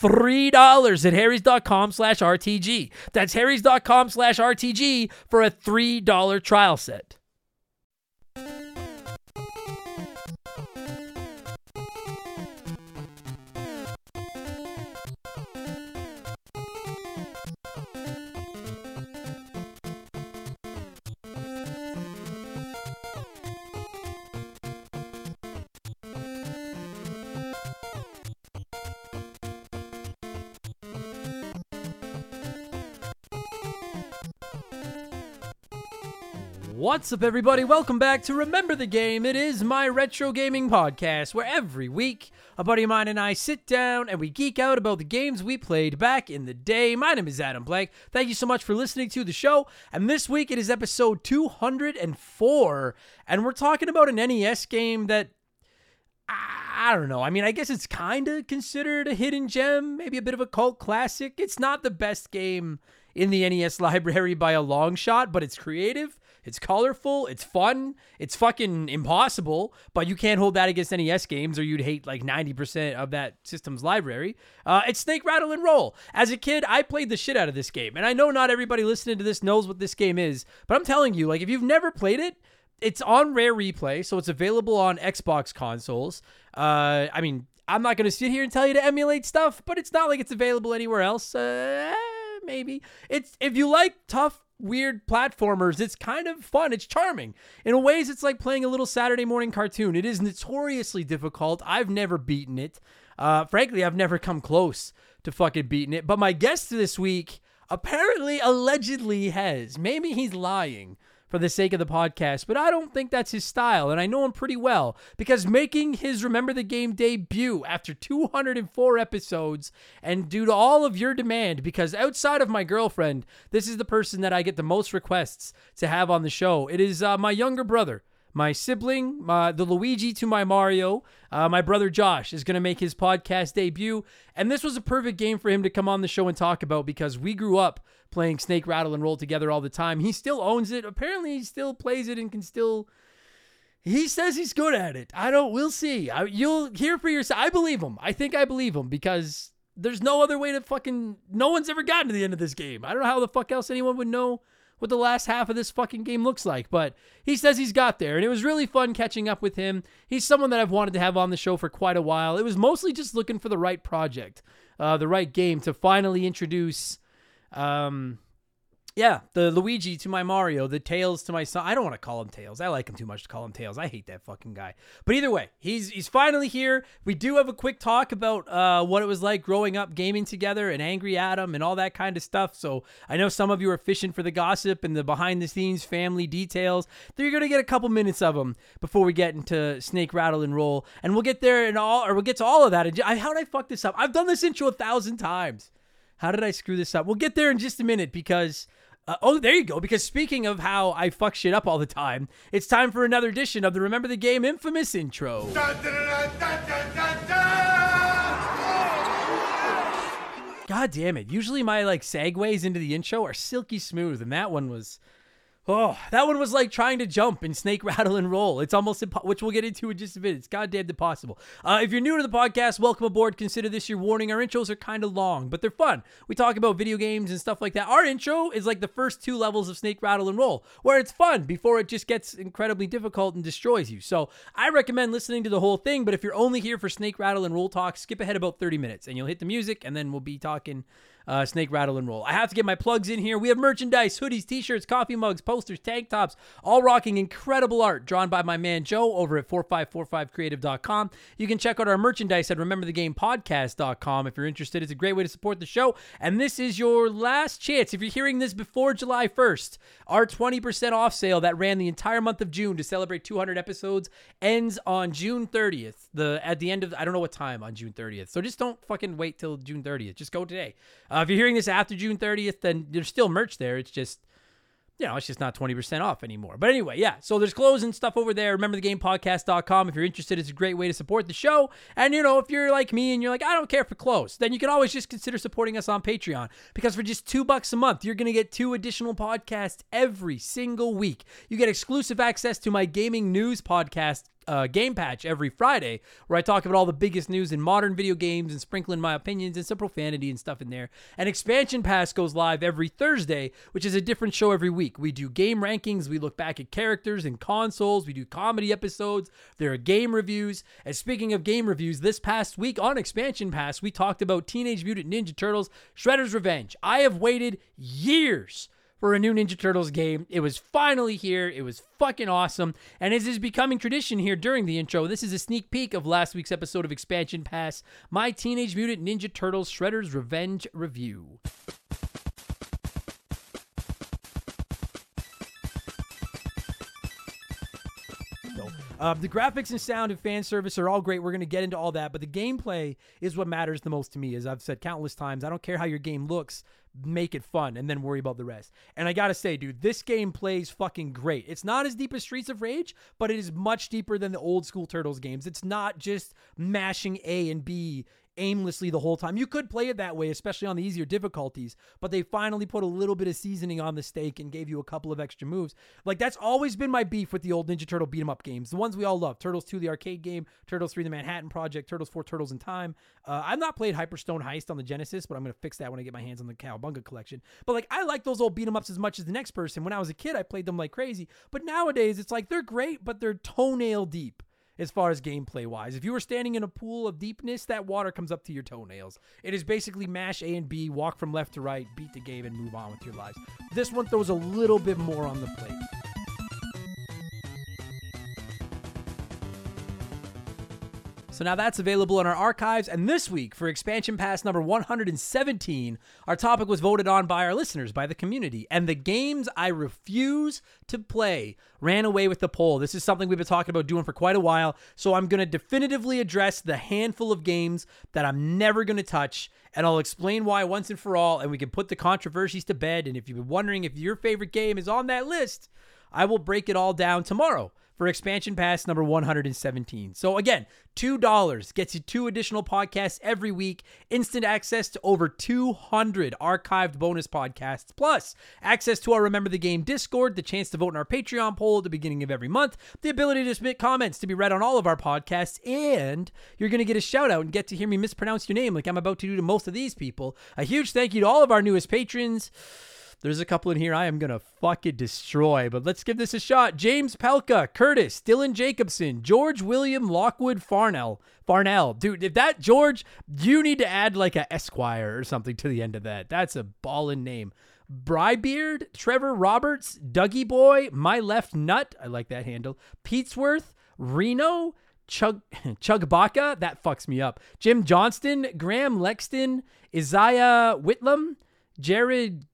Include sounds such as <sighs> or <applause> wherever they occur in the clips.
$3 at harrys.com slash RTG. That's harrys.com slash RTG for a $3 trial set. What's up, everybody? Welcome back to Remember the Game. It is my retro gaming podcast where every week a buddy of mine and I sit down and we geek out about the games we played back in the day. My name is Adam Blake. Thank you so much for listening to the show. And this week it is episode 204, and we're talking about an NES game that I don't know. I mean, I guess it's kind of considered a hidden gem, maybe a bit of a cult classic. It's not the best game in the NES <laughs> library by a long shot, but it's creative it's colorful, it's fun, it's fucking impossible, but you can't hold that against NES games or you'd hate like 90% of that system's library. Uh, it's Snake Rattle and Roll. As a kid, I played the shit out of this game. And I know not everybody listening to this knows what this game is, but I'm telling you, like, if you've never played it, it's on Rare Replay, so it's available on Xbox consoles. Uh, I mean, I'm not going to sit here and tell you to emulate stuff, but it's not like it's available anywhere else. Uh, maybe. It's if you like tough weird platformers. It's kind of fun. It's charming. In ways, it's like playing a little Saturday morning cartoon. It is notoriously difficult. I've never beaten it. Uh, frankly, I've never come close to fucking beating it. But my guest this week apparently, allegedly has. Maybe he's lying for the sake of the podcast, but I don't think that's his style, and I know him pretty well because making his Remember the Game debut after 204 episodes, and due to all of your demand, because outside of my girlfriend, this is the person that I get the most requests to have on the show. It is uh, my younger brother my sibling, my, the Luigi to my Mario, uh, my brother Josh is going to make his podcast debut. And this was a perfect game for him to come on the show and talk about because we grew up playing Snake Rattle and Roll together all the time. He still owns it. Apparently, he still plays it and can still. He says he's good at it. I don't. We'll see. I, you'll hear for yourself. I believe him. I think I believe him because there's no other way to fucking. No one's ever gotten to the end of this game. I don't know how the fuck else anyone would know what the last half of this fucking game looks like. But he says he's got there, and it was really fun catching up with him. He's someone that I've wanted to have on the show for quite a while. It was mostly just looking for the right project, uh, the right game to finally introduce. Um, yeah, the Luigi to my Mario, the Tails to my son. I don't want to call him Tails. I like him too much to call him Tails. I hate that fucking guy. But either way, he's he's finally here. We do have a quick talk about uh, what it was like growing up gaming together and Angry Adam and all that kind of stuff. So I know some of you are fishing for the gossip and the behind the scenes family details. You're gonna get a couple minutes of them before we get into Snake Rattle and Roll, and we'll get there and all, or we'll get to all of that. How did I fuck this up? I've done this intro a thousand times. How did I screw this up? We'll get there in just a minute because. Uh, oh, there you go. Because speaking of how I fuck shit up all the time, it's time for another edition of the Remember the Game Infamous intro. God damn it. Usually my like segues into the intro are silky smooth, and that one was Oh, that one was like trying to jump and snake <laughs> rattle and roll. It's almost impo- which we'll get into in just a bit. It's goddamn impossible. Uh, if you're new to the podcast, welcome aboard. Consider this your warning. Our intros are kind of long, but they're fun. We talk about video games and stuff like that. Our intro is like the first two levels of snake rattle and roll, where it's fun before it just gets incredibly difficult and destroys you. So I recommend listening to the whole thing. But if you're only here for snake rattle and roll talk, skip ahead about 30 minutes, and you'll hit the music, and then we'll be talking uh, Snake Rattle and Roll. I have to get my plugs in here. We have merchandise, hoodies, t shirts, coffee mugs, posters, tank tops, all rocking incredible art drawn by my man Joe over at 4545creative.com. You can check out our merchandise at rememberthegamepodcast.com if you're interested. It's a great way to support the show. And this is your last chance. If you're hearing this before July 1st, our 20% off sale that ran the entire month of June to celebrate 200 episodes ends on June 30th. The At the end of, I don't know what time on June 30th. So just don't fucking wait till June 30th. Just go today. Uh, Uh, if you're hearing this after June 30th, then there's still merch there. It's just, you know, it's just not 20% off anymore. But anyway, yeah. So there's clothes and stuff over there. Remember the gamepodcast.com. If you're interested, it's a great way to support the show. And, you know, if you're like me and you're like, I don't care for clothes, then you can always just consider supporting us on Patreon. Because for just two bucks a month, you're going to get two additional podcasts every single week. You get exclusive access to my gaming news podcast uh, Game Patch every Friday, where I talk about all the biggest news in modern video games and sprinkle in my opinions and some profanity and stuff in there. And Expansion Pass goes live every Thursday, which is a different show every week. We do game rankings, we look back at characters and consoles, we do comedy episodes, there are game reviews. And speaking of game reviews, this past week on Expansion Pass, we talked about Teenage Mutant Ninja Turtles Shredder's Revenge. I have waited years for a new Ninja Turtles game. It was finally here. It was fucking awesome. And as is becoming tradition here during the intro, this is a sneak peek of last week's episode of Expansion Pass, my Teenage Mutant Ninja Turtles Shredder's Revenge review. Uh, the graphics and sound and fan service are all great. We're going to get into all that, but the gameplay is what matters the most to me. As I've said countless times, I don't care how your game looks, make it fun, and then worry about the rest. And I got to say, dude, this game plays fucking great. It's not as deep as Streets of Rage, but it is much deeper than the old school Turtles games. It's not just mashing A and B aimlessly the whole time. You could play it that way, especially on the easier difficulties, but they finally put a little bit of seasoning on the steak and gave you a couple of extra moves. Like that's always been my beef with the old Ninja Turtle beat 'em up games, the ones we all love. Turtles 2, the arcade game, Turtles 3, the Manhattan Project, Turtles 4, Turtles in Time. Uh, I've not played Hyperstone Heist on the Genesis, but I'm gonna fix that when I get my hands on the Cowabunga collection. But like I like those old beat 'em ups as much as the next person. When I was a kid, I played them like crazy. But nowadays, it's like they're great, but they're toenail deep as far as gameplay wise. If you were standing in a pool of deepness, that water comes up to your toenails. It is basically mash A and B, walk from left to right, beat the game, and move on with your lives. This one throws a little bit more on the plate. So now that's available in our archives. And this week, for expansion pass number 117, our topic was voted on by our listeners, by the community. And the games I refuse to play ran away with the poll. This is something we've been talking about doing for quite a while. So I'm going to definitively address the handful of games that I'm never going to touch. And I'll explain why once and for all. And we can put the controversies to bed. And if you've been wondering if your favorite game is on that list, I will break it all down tomorrow for expansion pass number 117. So again, $2 gets you two additional podcasts every week, instant access to over 200 archived bonus podcasts, plus access to our Remember the Game Discord, the chance to vote in our Patreon poll at the beginning of every month, the ability to submit comments to be read on all of our podcasts, and you're going to get a shout out and get to hear me mispronounce your name like I'm about to do to most of these people. A huge thank you to all of our newest patrons. There's a couple in here I am going to fucking destroy, but let's give this a shot. James Pelka, Curtis, Dylan Jacobson, George William Lockwood Farnell. Farnell. Dude, if that George, you need to add like a Esquire or something to the end of that. That's a ballin' name. Brybeard, Trevor Roberts, Dougie Boy, My Left Nut. I like that handle. Petesworth, Reno, Chug <laughs> Chugbaka, that fucks me up. Jim Johnston, Graham Lexton, Isaiah Whitlam, Jared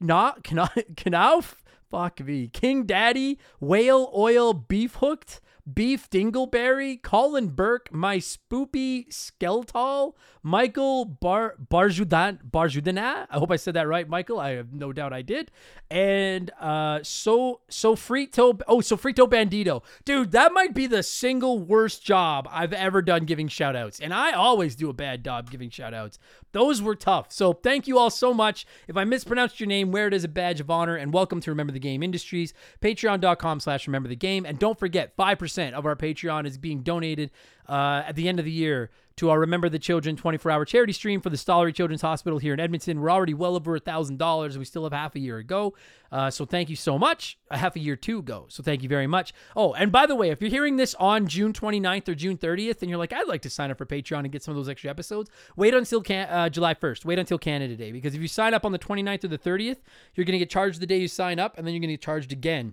not Knauf, <laughs> fuck me, King Daddy, Whale Oil Beef Hooked, Beef Dingleberry, Colin Burke, My Spoopy Skeltall, Michael Bar Barjudan Barjudana. I hope I said that right, Michael. I have no doubt I did. And uh so so Frito oh so Frito Bandito. Dude, that might be the single worst job I've ever done giving shout outs. And I always do a bad job giving shout outs. Those were tough. So thank you all so much. If I mispronounced your name, wear it as a badge of honor and welcome to Remember the Game Industries. Patreon.com slash remember the game. And don't forget, 5% of our Patreon is being donated uh, at the end of the year to our Remember the Children 24 hour charity stream for the Stollery Children's Hospital here in Edmonton. We're already well over a $1,000. We still have half a year ago. Uh, so thank you so much. A half a year to go. So thank you very much. Oh, and by the way, if you're hearing this on June 29th or June 30th and you're like, I'd like to sign up for Patreon and get some of those extra episodes, wait until can- uh, July 1st. Wait until Canada Day. Because if you sign up on the 29th or the 30th, you're going to get charged the day you sign up and then you're going to get charged again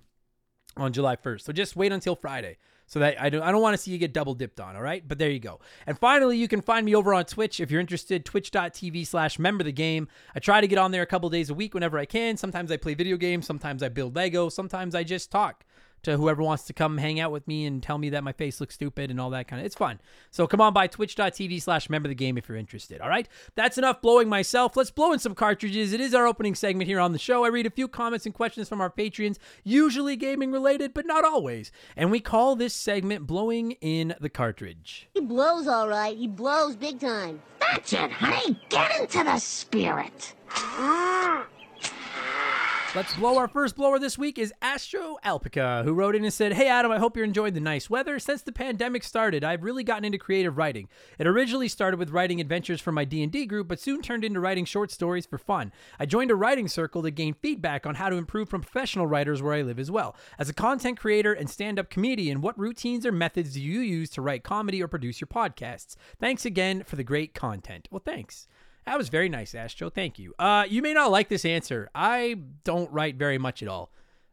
on July 1st. So just wait until Friday. So that I don't I don't want to see you get double dipped on, all right? But there you go. And finally, you can find me over on Twitch if you're interested, twitch.tv slash member the game. I try to get on there a couple days a week whenever I can. Sometimes I play video games, sometimes I build Lego, sometimes I just talk to whoever wants to come hang out with me and tell me that my face looks stupid and all that kind of it's fun so come on by twitch.tv slash member the game if you're interested all right that's enough blowing myself let's blow in some cartridges it is our opening segment here on the show i read a few comments and questions from our patrons usually gaming related but not always and we call this segment blowing in the cartridge He blows all right. He blows big time. That's it, honey. Get into the spirit. Ah. Let's blow. Our first blower this week is Astro Alpaca, who wrote in and said, Hey Adam, I hope you're enjoying the nice weather. Since the pandemic started, I've really gotten into creative writing. It originally started with writing adventures for my D&D group, but soon turned into writing short stories for fun. I joined a writing circle to gain feedback on how to improve from professional writers where I live as well. As a content creator and stand-up comedian, what routines or methods do you use to write comedy or produce your podcasts? Thanks again for the great content. Well, thanks. That was very nice, Astro. Thank you. Uh, you may not like this answer. I don't write very much at all.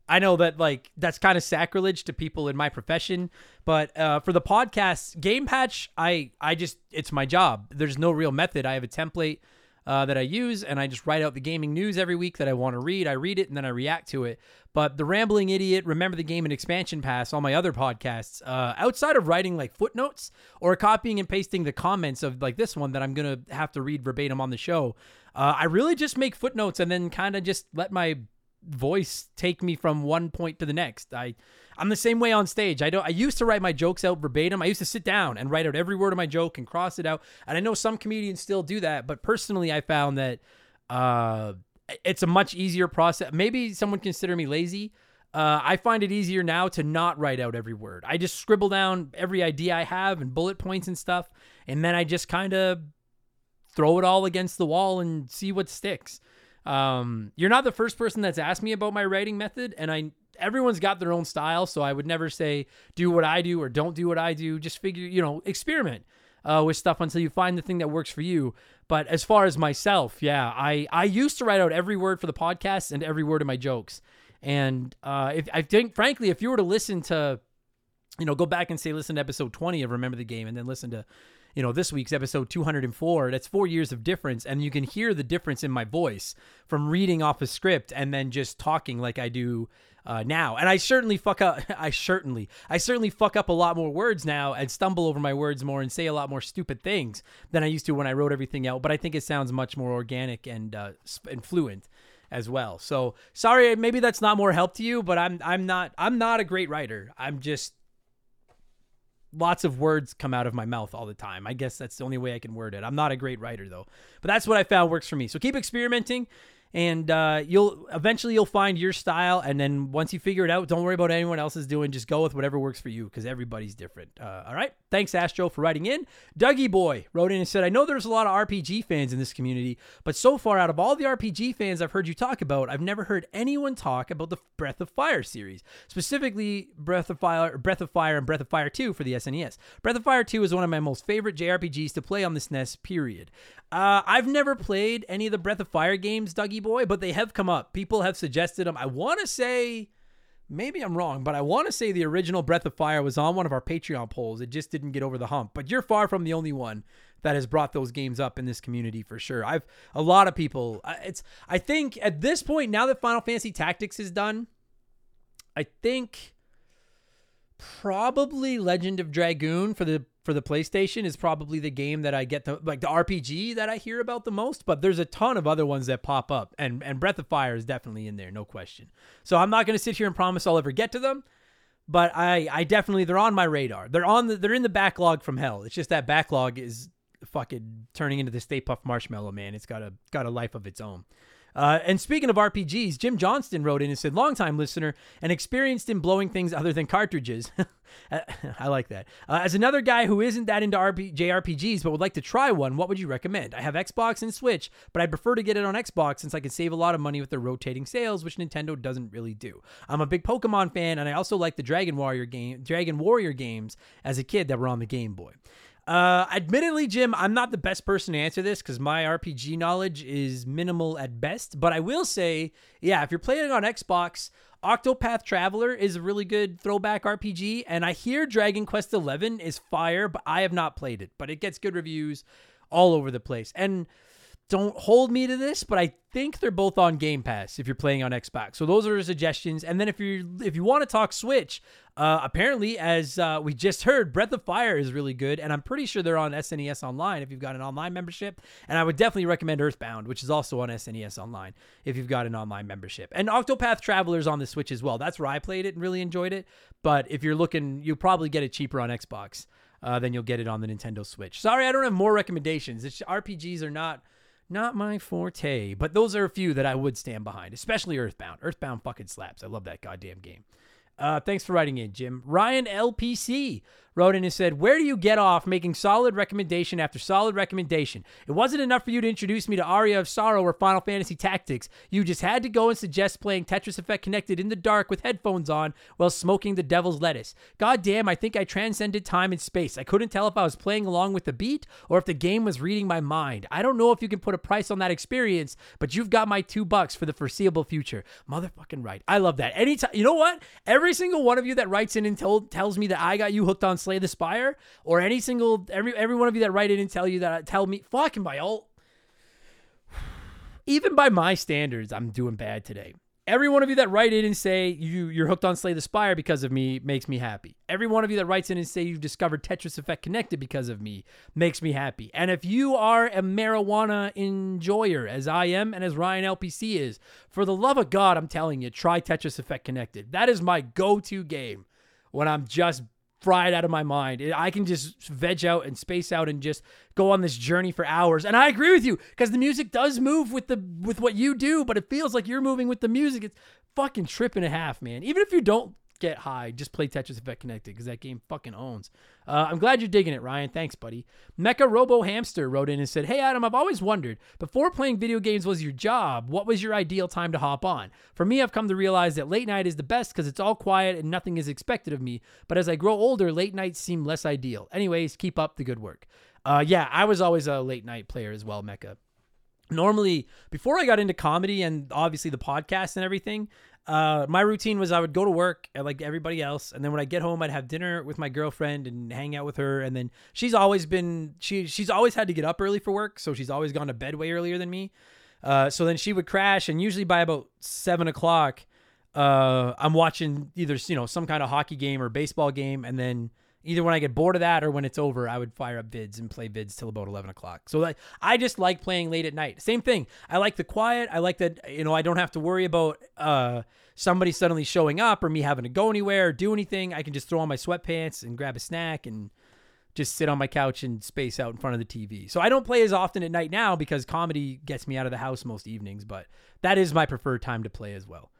I know that like that's kind of sacrilege to people in my profession, but uh, for the podcast Game Patch, I I just it's my job. There's no real method. I have a template uh, that I use, and I just write out the gaming news every week that I want to read. I read it and then I react to it. But the Rambling Idiot, Remember the Game, and Expansion Pass, all my other podcasts, uh, outside of writing like footnotes or copying and pasting the comments of like this one that I'm gonna have to read verbatim on the show, uh, I really just make footnotes and then kind of just let my voice take me from one point to the next. I I'm the same way on stage. I don't I used to write my jokes out verbatim. I used to sit down and write out every word of my joke and cross it out. And I know some comedians still do that, but personally I found that uh it's a much easier process. Maybe someone consider me lazy. Uh, I find it easier now to not write out every word. I just scribble down every idea I have and bullet points and stuff, and then I just kind of throw it all against the wall and see what sticks. Um, you're not the first person that's asked me about my writing method, and I everyone's got their own style, so I would never say do what I do or don't do what I do. Just figure, you know, experiment uh, with stuff until you find the thing that works for you. But as far as myself, yeah, I I used to write out every word for the podcast and every word of my jokes. And uh, if I think, frankly, if you were to listen to, you know, go back and say listen to episode 20 of Remember the Game, and then listen to you know, this week's episode 204. That's four years of difference. And you can hear the difference in my voice from reading off a script and then just talking like I do uh, now. And I certainly fuck up. <laughs> I certainly, I certainly fuck up a lot more words now and stumble over my words more and say a lot more stupid things than I used to when I wrote everything out. But I think it sounds much more organic and uh, and fluent as well. So sorry, maybe that's not more help to you, but I'm I'm not I'm not a great writer. I'm just lots of words come out of my mouth all the time. I guess that's the only way I can word it. I'm not a great writer though, but that's what I found works for me. So keep experimenting and uh, you'll eventually you'll find your style and then once you figure it out don't worry about anyone else is doing. Just go with whatever works for you because everybody's different. Uh, all right. Thanks astro for writing in. Dougie boy wrote in and said i know there's a lot of rpg fans in this community but so far out of all the rpg fans i've heard you talk about i've never heard anyone talk about the breath of fire series specifically breath of fire breath of fire and breath of fire 2 for the snes breath of fire 2 is one of my most favorite jrpgs to play on the snes period uh, I've never played any of the Breath of Fire games, Dougie Boy, but they have come up. People have suggested them. I want to say, maybe I'm wrong, but I want to say the original Breath of Fire was on one of our Patreon polls. It just didn't get over the hump. But you're far from the only one that has brought those games up in this community for sure. I've a lot of people. It's I think at this point now that Final Fantasy Tactics is done, I think probably Legend of Dragoon for the for the PlayStation is probably the game that I get the like the RPG that I hear about the most, but there's a ton of other ones that pop up and and Breath of Fire is definitely in there, no question. So I'm not going to sit here and promise I'll ever get to them, but I I definitely they're on my radar. They're on the they're in the backlog from hell. It's just that backlog is fucking turning into the Stay Puft Marshmallow Man. It's got a got a life of its own. Uh, and speaking of RPGs, Jim Johnston wrote in and said, longtime listener and experienced in blowing things other than cartridges. <laughs> I like that. Uh, as another guy who isn't that into RP- JRPGs but would like to try one, what would you recommend? I have Xbox and Switch, but I prefer to get it on Xbox since I can save a lot of money with the rotating sales, which Nintendo doesn't really do. I'm a big Pokemon fan, and I also like the Dragon Warrior game, Dragon Warrior games as a kid that were on the Game Boy. Uh, admittedly, Jim, I'm not the best person to answer this because my RPG knowledge is minimal at best. But I will say, yeah, if you're playing on Xbox, Octopath Traveler is a really good throwback RPG, and I hear Dragon Quest XI is fire, but I have not played it. But it gets good reviews all over the place, and don't hold me to this, but I think they're both on Game Pass if you're playing on Xbox. So those are suggestions. And then if you if you want to talk Switch, uh, apparently as uh, we just heard, Breath of Fire is really good, and I'm pretty sure they're on SNES Online if you've got an online membership. And I would definitely recommend Earthbound, which is also on SNES Online if you've got an online membership. And Octopath Traveler's on the Switch as well. That's where I played it and really enjoyed it. But if you're looking, you'll probably get it cheaper on Xbox. Uh, you'll get it on the Nintendo Switch. Sorry, I don't have more recommendations. It's, RPGs are not not my forte, but those are a few that I would stand behind, especially Earthbound. Earthbound fucking slaps. I love that goddamn game. Uh, thanks for writing in, Jim. Ryan LPC wrote in and said, Where do you get off making solid recommendation after solid recommendation? It wasn't enough for you to introduce me to Aria of Sorrow or Final Fantasy Tactics. You just had to go and suggest playing Tetris Effect Connected in the dark with headphones on while smoking the devil's lettuce. God damn, I think I transcended time and space. I couldn't tell if I was playing along with the beat or if the game was reading my mind. I don't know if you can put a price on that experience, but you've got my two bucks for the foreseeable future. Motherfucking right. I love that. Anytime, you know what? Every single one of you that writes in and told, tells me that I got you hooked on Slay the Spire, or any single every every one of you that write in and tell you that tell me fucking by all even by my standards, I'm doing bad today. Every one of you that write in and say you you're hooked on Slay the Spire because of me makes me happy. Every one of you that writes in and say you've discovered Tetris Effect Connected because of me makes me happy. And if you are a marijuana enjoyer, as I am and as Ryan LPC is, for the love of God, I'm telling you, try Tetris Effect Connected. That is my go-to game when I'm just fried out of my mind. I can just veg out and space out and just go on this journey for hours. And I agree with you because the music does move with the with what you do, but it feels like you're moving with the music. It's fucking trip and a half, man. Even if you don't get high, just play Tetris Effect Connected because that game fucking owns. Uh, I'm glad you're digging it, Ryan. Thanks, buddy. Mecha Robo Hamster wrote in and said, Hey, Adam, I've always wondered, before playing video games was your job, what was your ideal time to hop on? For me, I've come to realize that late night is the best because it's all quiet and nothing is expected of me. But as I grow older, late nights seem less ideal. Anyways, keep up the good work. Uh, yeah, I was always a late night player as well, Mecha normally before I got into comedy and obviously the podcast and everything, uh, my routine was I would go to work like everybody else, and then when I get home, I'd have dinner with my girlfriend and hang out with her. And then she's always been she she's always had to get up early for work, so she's always gone to bed way earlier than me. Uh, so then she would crash, and usually by about seven o'clock, uh, I'm watching either you know some kind of hockey game or baseball game, and then either when I get bored of that or when it's over, I would fire up vids and play vids till about 11 o'clock. So like, I just like playing late at night. Same thing. I like the quiet. I like that, you know, I don't have to worry about uh, somebody suddenly showing up or me having to go anywhere or do anything. I can just throw on my sweatpants and grab a snack and just sit on my couch and space out in front of the TV. So I don't play as often at night now because comedy gets me out of the house most evenings, but that is my preferred time to play as well.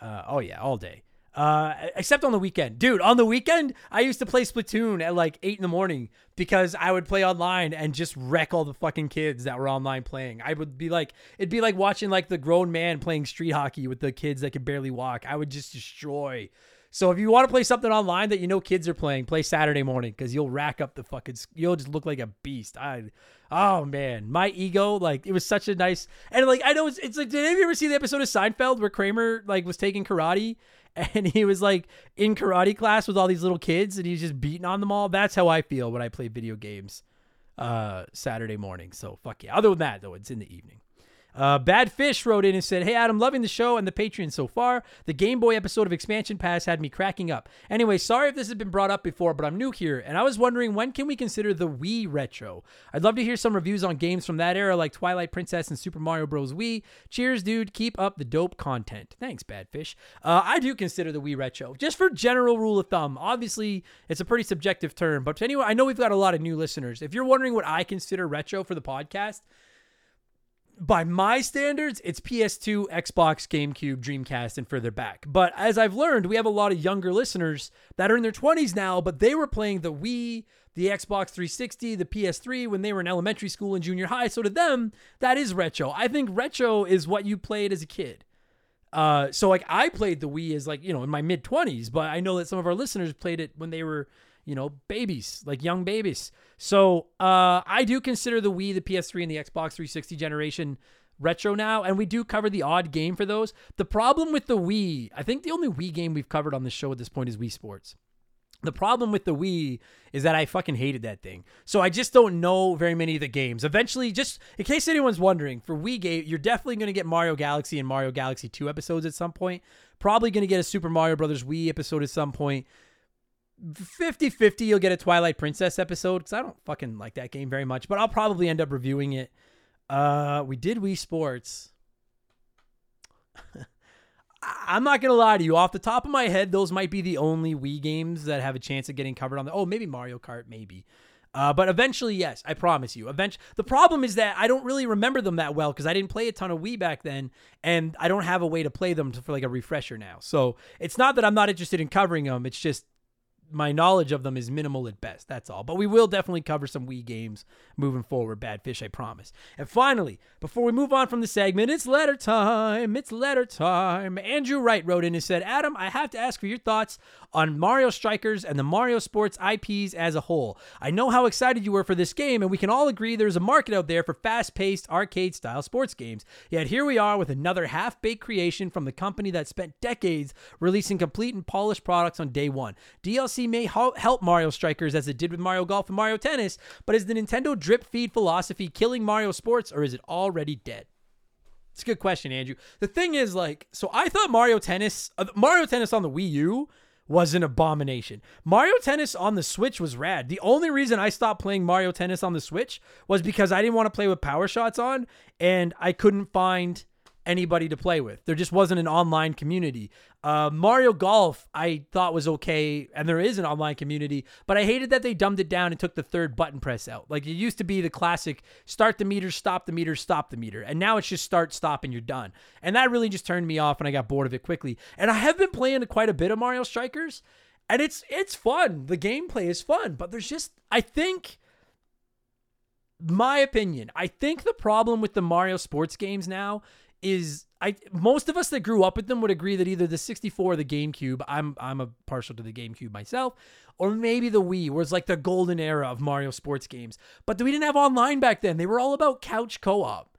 Uh, oh yeah, all day. Uh, except on the weekend, dude. On the weekend, I used to play Splatoon at like eight in the morning because I would play online and just wreck all the fucking kids that were online playing. I would be like, it'd be like watching like the grown man playing street hockey with the kids that could barely walk. I would just destroy. So if you want to play something online that you know kids are playing, play Saturday morning because you'll rack up the fucking. You'll just look like a beast. I, oh man, my ego like it was such a nice and like I know it's, it's like. Did any of you ever see the episode of Seinfeld where Kramer like was taking karate? <laughs> and he was like in karate class with all these little kids and he's just beating on them all. That's how I feel when I play video games uh Saturday morning. So fuck yeah. Other than that though, it's in the evening. Uh, Bad Fish wrote in and said, Hey, Adam, loving the show and the Patreon so far. The Game Boy episode of Expansion Pass had me cracking up. Anyway, sorry if this has been brought up before, but I'm new here, and I was wondering when can we consider the Wii retro? I'd love to hear some reviews on games from that era like Twilight Princess and Super Mario Bros. Wii. Cheers, dude. Keep up the dope content. Thanks, Bad Fish. Uh, I do consider the Wii retro, just for general rule of thumb. Obviously, it's a pretty subjective term, but anyway, I know we've got a lot of new listeners. If you're wondering what I consider retro for the podcast, by my standards, it's PS2, Xbox, GameCube, Dreamcast, and further back. But as I've learned, we have a lot of younger listeners that are in their 20s now, but they were playing the Wii, the Xbox 360, the PS3 when they were in elementary school and junior high. So to them, that is retro. I think retro is what you played as a kid. Uh, so like I played the Wii as like you know in my mid 20s, but I know that some of our listeners played it when they were you know, babies, like young babies. So uh, I do consider the Wii, the PS3, and the Xbox 360 generation retro now, and we do cover the odd game for those. The problem with the Wii, I think the only Wii game we've covered on the show at this point is Wii Sports. The problem with the Wii is that I fucking hated that thing. So I just don't know very many of the games. Eventually, just in case anyone's wondering, for Wii game, you're definitely going to get Mario Galaxy and Mario Galaxy 2 episodes at some point. Probably going to get a Super Mario Brothers Wii episode at some point. 50 50 you'll get a Twilight Princess episode because I don't fucking like that game very much, but I'll probably end up reviewing it. Uh, we did Wii Sports. <laughs> I'm not gonna lie to you. Off the top of my head, those might be the only Wii games that have a chance of getting covered on the. Oh, maybe Mario Kart, maybe. Uh, but eventually, yes, I promise you. Eventually, the problem is that I don't really remember them that well because I didn't play a ton of Wii back then, and I don't have a way to play them for like a refresher now. So it's not that I'm not interested in covering them. It's just my knowledge of them is minimal at best. That's all. But we will definitely cover some Wii games moving forward. Bad Fish, I promise. And finally, before we move on from the segment, it's letter time. It's letter time. Andrew Wright wrote in and said, Adam, I have to ask for your thoughts on Mario Strikers and the Mario Sports IPs as a whole. I know how excited you were for this game, and we can all agree there's a market out there for fast paced, arcade style sports games. Yet here we are with another half baked creation from the company that spent decades releasing complete and polished products on day one. DLC may help Mario Strikers as it did with Mario Golf and Mario Tennis, but is the Nintendo drip feed philosophy killing Mario Sports, or is it already dead? It's a good question, Andrew. The thing is, like, so I thought Mario Tennis, uh, Mario Tennis on the Wii U was an abomination. Mario Tennis on the Switch was rad. The only reason I stopped playing Mario Tennis on the Switch was because I didn't want to play with power shots on and I couldn't find anybody to play with. There just wasn't an online community. Uh, Mario Golf, I thought was okay, and there is an online community, but I hated that they dumbed it down and took the third button press out. Like it used to be the classic start the meter, stop the meter, stop the meter. And now it's just start, stop, and you're done. And that really just turned me off and I got bored of it quickly. And I have been playing quite a bit of Mario Strikers, and it's it's fun. The gameplay is fun, but there's just I think my opinion, I think the problem with the Mario sports games now is I most of us that grew up with them would agree that either the 64 or the GameCube, I'm I'm a partial to the GameCube myself, or maybe the Wii was like the golden era of Mario sports games. But we didn't have online back then. They were all about couch co-op.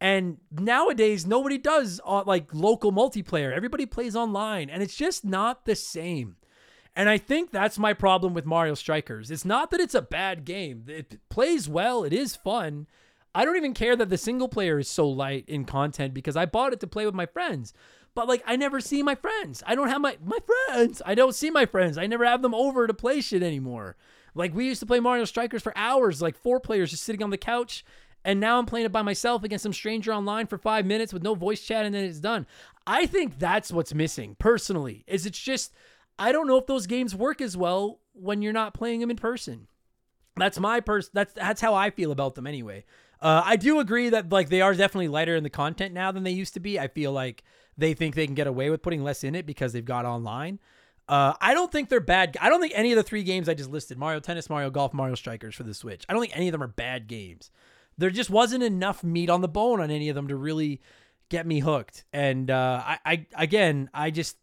And nowadays nobody does uh, like local multiplayer. Everybody plays online and it's just not the same. And I think that's my problem with Mario Strikers. It's not that it's a bad game. It plays well, it is fun I don't even care that the single player is so light in content because I bought it to play with my friends. But like I never see my friends. I don't have my my friends. I don't see my friends. I never have them over to play shit anymore. Like we used to play Mario Strikers for hours, like four players just sitting on the couch. And now I'm playing it by myself against some stranger online for five minutes with no voice chat and then it's done. I think that's what's missing personally. Is it's just I don't know if those games work as well when you're not playing them in person. That's my person. That's that's how I feel about them anyway. Uh, I do agree that like they are definitely lighter in the content now than they used to be. I feel like they think they can get away with putting less in it because they've got online. Uh, I don't think they're bad. I don't think any of the three games I just listed Mario Tennis, Mario Golf, Mario Strikers for the Switch. I don't think any of them are bad games. There just wasn't enough meat on the bone on any of them to really get me hooked. And uh, I, I, again, I just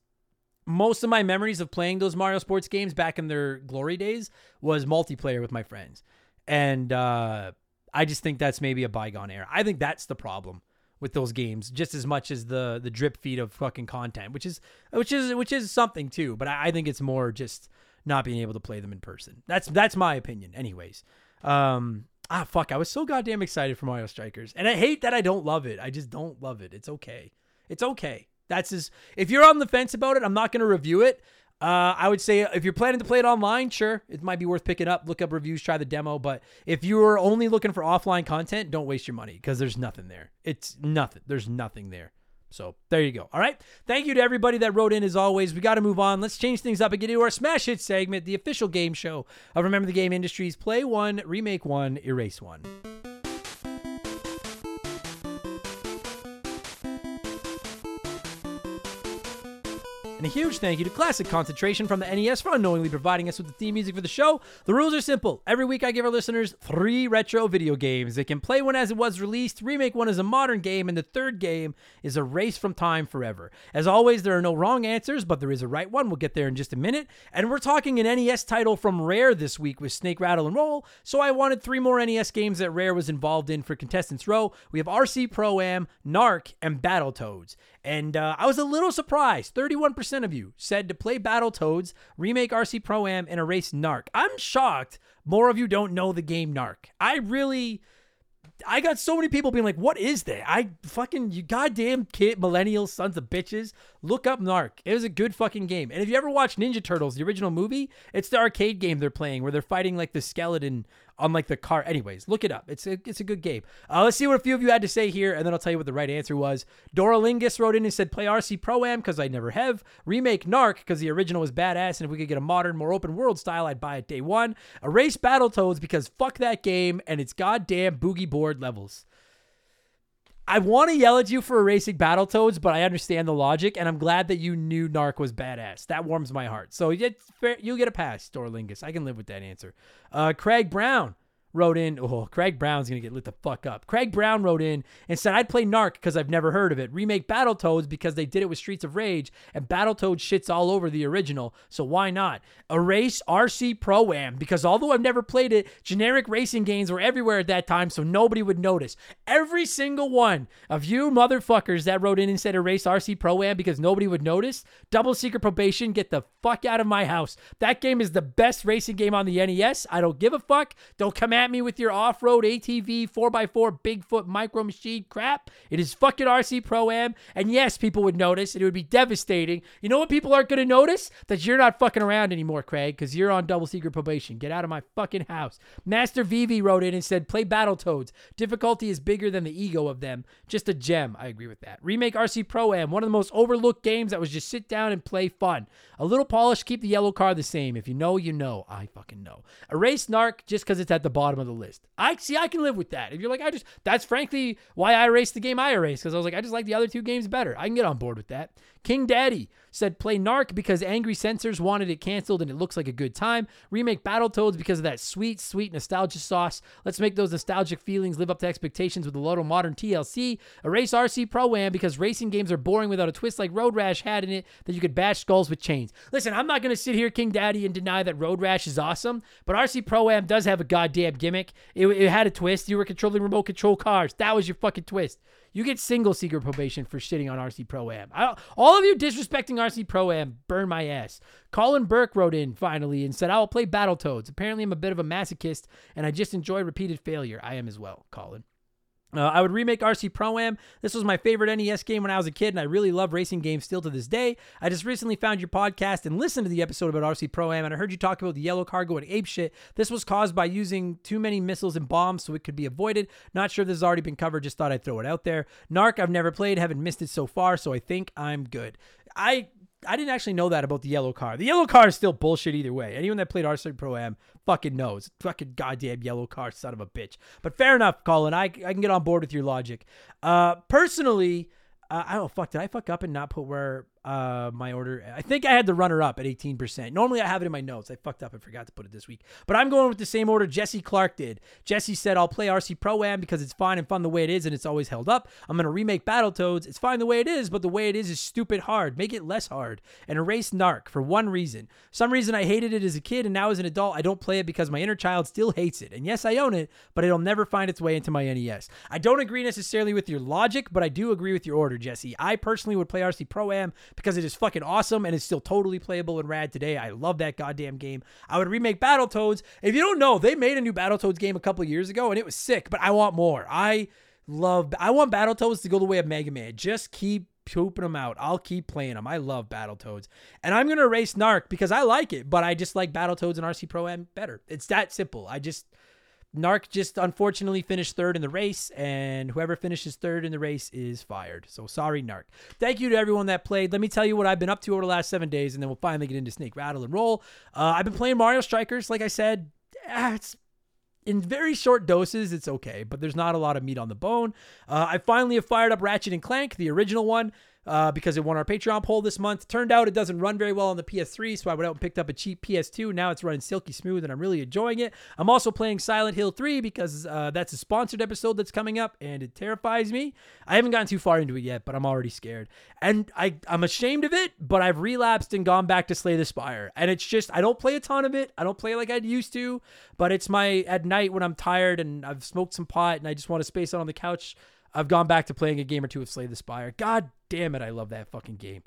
most of my memories of playing those Mario sports games back in their glory days was multiplayer with my friends. And uh, I just think that's maybe a bygone era. I think that's the problem with those games, just as much as the the drip feed of fucking content, which is which is which is something too. But I, I think it's more just not being able to play them in person. That's that's my opinion, anyways. Um, Ah, fuck. I was so goddamn excited for Mario Strikers. And I hate that I don't love it. I just don't love it. It's okay. It's okay. That's as if you're on the fence about it, I'm not to review it. Uh, I would say if you're planning to play it online, sure, it might be worth picking up. Look up reviews, try the demo. But if you're only looking for offline content, don't waste your money because there's nothing there. It's nothing. There's nothing there. So there you go. All right. Thank you to everybody that wrote in as always. We got to move on. Let's change things up and get into our Smash Hit segment, the official game show of Remember the Game Industries. Play one, remake one, erase one. And a huge thank you to Classic Concentration from the NES for unknowingly providing us with the theme music for the show. The rules are simple. Every week I give our listeners three retro video games. They can play one as it was released, remake one as a modern game, and the third game is a race from time forever. As always, there are no wrong answers, but there is a right one. We'll get there in just a minute. And we're talking an NES title from Rare this week with Snake Rattle and Roll, so I wanted three more NES games that Rare was involved in for Contestants Row. We have RC Pro Am, Narc, and Battletoads. And uh, I was a little surprised. 31% of you said to play Battletoads, remake RC Pro Am, and erase Narc. I'm shocked more of you don't know the game Narc. I really. I got so many people being like, "What is that?" I fucking you goddamn kid, millennial sons of bitches. Look up Narc. It was a good fucking game. And if you ever watched Ninja Turtles, the original movie, it's the arcade game they're playing where they're fighting like the skeleton on like the car. Anyways, look it up. It's a it's a good game. Uh, let's see what a few of you had to say here, and then I'll tell you what the right answer was. Doralingus wrote in and said, "Play RC Pro Am because I never have. Remake Narc because the original was badass, and if we could get a modern, more open world style, I'd buy it day one. Erase Battletoads because fuck that game and its goddamn boogie board levels." I want to yell at you for erasing Battletoads, but I understand the logic, and I'm glad that you knew Narc was badass. That warms my heart. So you get you get a pass, Dorlingus. I can live with that answer. Uh, Craig Brown wrote in, oh, Craig Brown's going to get lit the fuck up. Craig Brown wrote in and said, I'd play Narc because I've never heard of it. Remake Battletoads because they did it with Streets of Rage, and Battletoads shits all over the original, so why not? Erase RC Pro Am because although I've never played it, generic racing games were everywhere at that time, so nobody would notice. Every single one of you motherfuckers that wrote in and said erase RC Pro Am because nobody would notice, double secret probation, get the fuck out of my house. That game is the best racing game on the NES. I don't give a fuck. Don't come at me with your off road ATV 4x4 Bigfoot micro machine crap. It is fucking RC Pro Am. And yes, people would notice, and it would be devastating. You know what people aren't going to notice? That you're not fucking around anymore, Craig, because you're on double secret probation. Get out of my fucking house. Master Vivi wrote in and said, play Battletoads. Difficulty is bigger than the ego of them. Just a gem. I agree with that. Remake RC Pro Am, one of the most overlooked games that was just sit down and play fun. A little polish, keep the yellow car the same. If you know, you know. I fucking know. Erase Narc just because it's at the bottom of the list. I see, I can live with that. If you're like, I just, that's frankly why I erased the game I erased because I was like, I just like the other two games better. I can get on board with that. King Daddy said play Narc because angry censors wanted it canceled and it looks like a good time. Remake Battletoads because of that sweet, sweet nostalgia sauce. Let's make those nostalgic feelings live up to expectations with a of modern TLC. Erase RC Pro Am because racing games are boring without a twist like Road Rash had in it that you could bash skulls with chains. Listen, I'm not going to sit here, King Daddy, and deny that Road Rash is awesome, but RC Pro Am does have a goddamn gimmick. It, it had a twist. You were controlling remote control cars. That was your fucking twist. You get single secret probation for shitting on RC Pro Am. All of you disrespecting RC Pro Am, burn my ass. Colin Burke wrote in finally and said, I will play Battletoads. Apparently, I'm a bit of a masochist and I just enjoy repeated failure. I am as well, Colin. Uh, I would remake RC Pro Am. This was my favorite NES game when I was a kid, and I really love racing games still to this day. I just recently found your podcast and listened to the episode about RC Pro Am, and I heard you talk about the yellow cargo and ape shit. This was caused by using too many missiles and bombs, so it could be avoided. Not sure if this has already been covered, just thought I'd throw it out there. Narc, I've never played, haven't missed it so far, so I think I'm good. I I didn't actually know that about the yellow car. The yellow car is still bullshit either way. Anyone that played RC Pro Am fucking knows. Fucking goddamn yellow car, son of a bitch. But fair enough, Colin. I, I can get on board with your logic. Uh, personally, uh, I don't fuck. Did I fuck up and not put where uh, my order? I think I had the runner up at 18%. Normally I have it in my notes. I fucked up and forgot to put it this week. But I'm going with the same order Jesse Clark did. Jesse said, I'll play RC Pro Am because it's fine and fun the way it is and it's always held up. I'm going to remake Battletoads. It's fine the way it is, but the way it is is stupid hard. Make it less hard. And erase Narc for one reason. Some reason I hated it as a kid and now as an adult I don't play it because my inner child still hates it. And yes, I own it, but it'll never find its way into my NES. I don't agree necessarily with your logic, but I do agree with your order, Jesse. I personally would play RC Pro Am because it is fucking awesome and it's still totally playable and rad today. I love that goddamn game. I would remake Battletoads. If you don't know, they made a new Battletoads game a couple years ago and it was sick, but I want more. I love I want Battletoads to go the way of Mega Man. Just keep pooping them out. I'll keep playing them. I love Battletoads. And I'm going to erase Narc because I like it, but I just like Battletoads and RC Pro Am better. It's that simple. I just Narc just unfortunately finished third in the race, and whoever finishes third in the race is fired. So sorry, Narc. Thank you to everyone that played. Let me tell you what I've been up to over the last seven days, and then we'll finally get into Snake Rattle and Roll. Uh, I've been playing Mario Strikers, like I said. Ah, it's in very short doses, it's okay, but there's not a lot of meat on the bone. Uh, I finally have fired up Ratchet and Clank, the original one uh, because it won our Patreon poll this month. Turned out it doesn't run very well on the PS3, so I went out and picked up a cheap PS2. Now it's running silky smooth, and I'm really enjoying it. I'm also playing Silent Hill 3 because uh, that's a sponsored episode that's coming up, and it terrifies me. I haven't gotten too far into it yet, but I'm already scared. And I, I'm ashamed of it, but I've relapsed and gone back to Slay the Spire. And it's just, I don't play a ton of it. I don't play like I used to, but it's my, at night when I'm tired and I've smoked some pot and I just want to space out on the couch. I've gone back to playing a game or two of Slay the Spire. God damn it, I love that fucking game.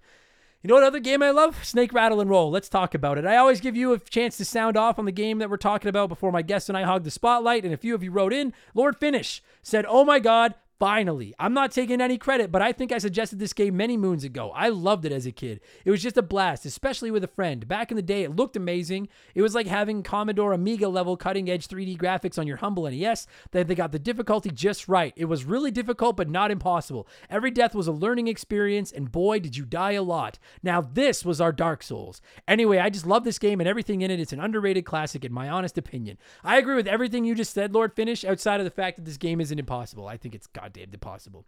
You know what other game I love? Snake Rattle and Roll. Let's talk about it. I always give you a chance to sound off on the game that we're talking about before my guests and I hog the spotlight. And a few of you wrote in. Lord Finish said, Oh my God, Finally, I'm not taking any credit, but I think I suggested this game many moons ago. I loved it as a kid. It was just a blast, especially with a friend. Back in the day, it looked amazing. It was like having Commodore Amiga level cutting edge 3D graphics on your humble NES. They got the difficulty just right. It was really difficult, but not impossible. Every death was a learning experience, and boy, did you die a lot. Now, this was our Dark Souls. Anyway, I just love this game and everything in it. It's an underrated classic, in my honest opinion. I agree with everything you just said, Lord Finish, outside of the fact that this game isn't impossible. I think it's God goddamn impossible.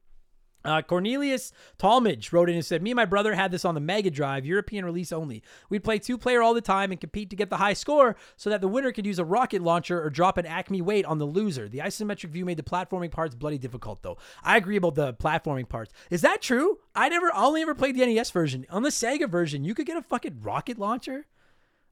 Uh, Cornelius Talmadge wrote in and said, Me and my brother had this on the Mega Drive, European release only. We'd play two player all the time and compete to get the high score so that the winner could use a rocket launcher or drop an Acme weight on the loser. The isometric view made the platforming parts bloody difficult, though. I agree about the platforming parts. Is that true? I never, I only ever played the NES version. On the Sega version, you could get a fucking rocket launcher?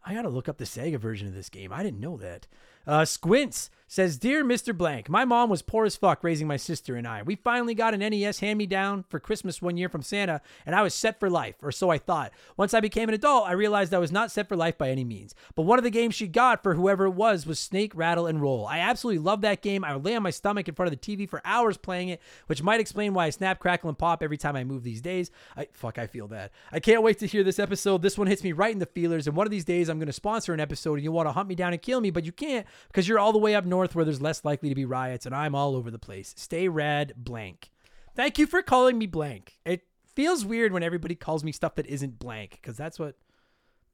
I gotta look up the Sega version of this game. I didn't know that. Uh, Squints says, Dear Mr. Blank, my mom was poor as fuck raising my sister and I. We finally got an NES hand me down for Christmas one year from Santa, and I was set for life, or so I thought. Once I became an adult, I realized I was not set for life by any means. But one of the games she got for whoever it was was Snake, Rattle, and Roll. I absolutely love that game. I would lay on my stomach in front of the TV for hours playing it, which might explain why I snap, crackle, and pop every time I move these days. I fuck, I feel that. I can't wait to hear this episode. This one hits me right in the feelers, and one of these days I'm going to sponsor an episode, and you want to hunt me down and kill me, but you can't because you're all the way up north where there's less likely likely to be riots, and I'm all over the place. Stay rad, blank. Thank you for calling me blank. It feels weird when everybody calls me stuff that isn't blank because that's what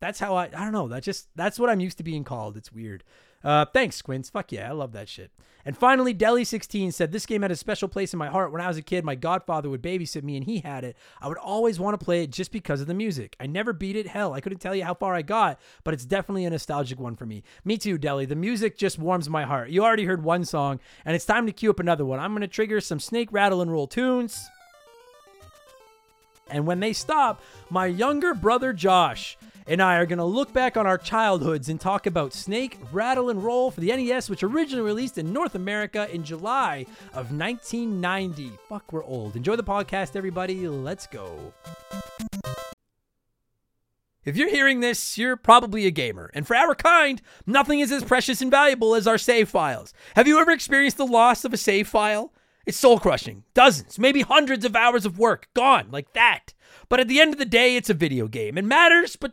that's how I I don't know. That just that's what I'm used to being called. It's weird. Uh, thanks, Squints. Fuck yeah, I love that shit. And finally, Deli16 said this game had a special place in my heart. When I was a kid, my godfather would babysit me and he had it. I would always want to play it just because of the music. I never beat it. Hell, I couldn't tell you how far I got, but it's definitely a nostalgic one for me. Me too, Deli. The music just warms my heart. You already heard one song, and it's time to cue up another one. I'm going to trigger some Snake Rattle and Roll tunes. And when they stop, my younger brother Josh and I are going to look back on our childhoods and talk about Snake, Rattle, and Roll for the NES, which originally released in North America in July of 1990. Fuck, we're old. Enjoy the podcast, everybody. Let's go. If you're hearing this, you're probably a gamer. And for our kind, nothing is as precious and valuable as our save files. Have you ever experienced the loss of a save file? It's soul crushing. Dozens, maybe hundreds of hours of work gone like that. But at the end of the day, it's a video game. It matters, but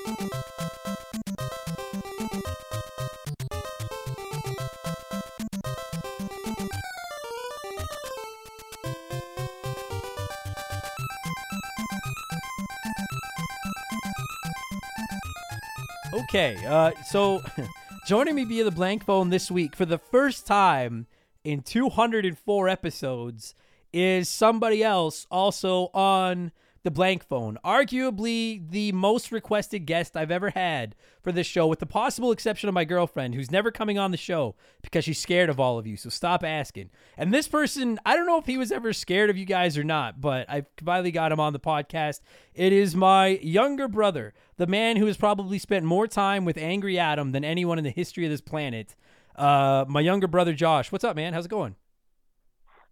Okay, uh, so <laughs> joining me via the blank phone this week for the first time in 204 episodes is somebody else also on the blank phone. Arguably the most requested guest I've ever had for this show, with the possible exception of my girlfriend, who's never coming on the show because she's scared of all of you. So stop asking. And this person, I don't know if he was ever scared of you guys or not, but I finally got him on the podcast. It is my younger brother, the man who has probably spent more time with Angry Adam than anyone in the history of this planet. Uh, my younger brother Josh. What's up, man? How's it going?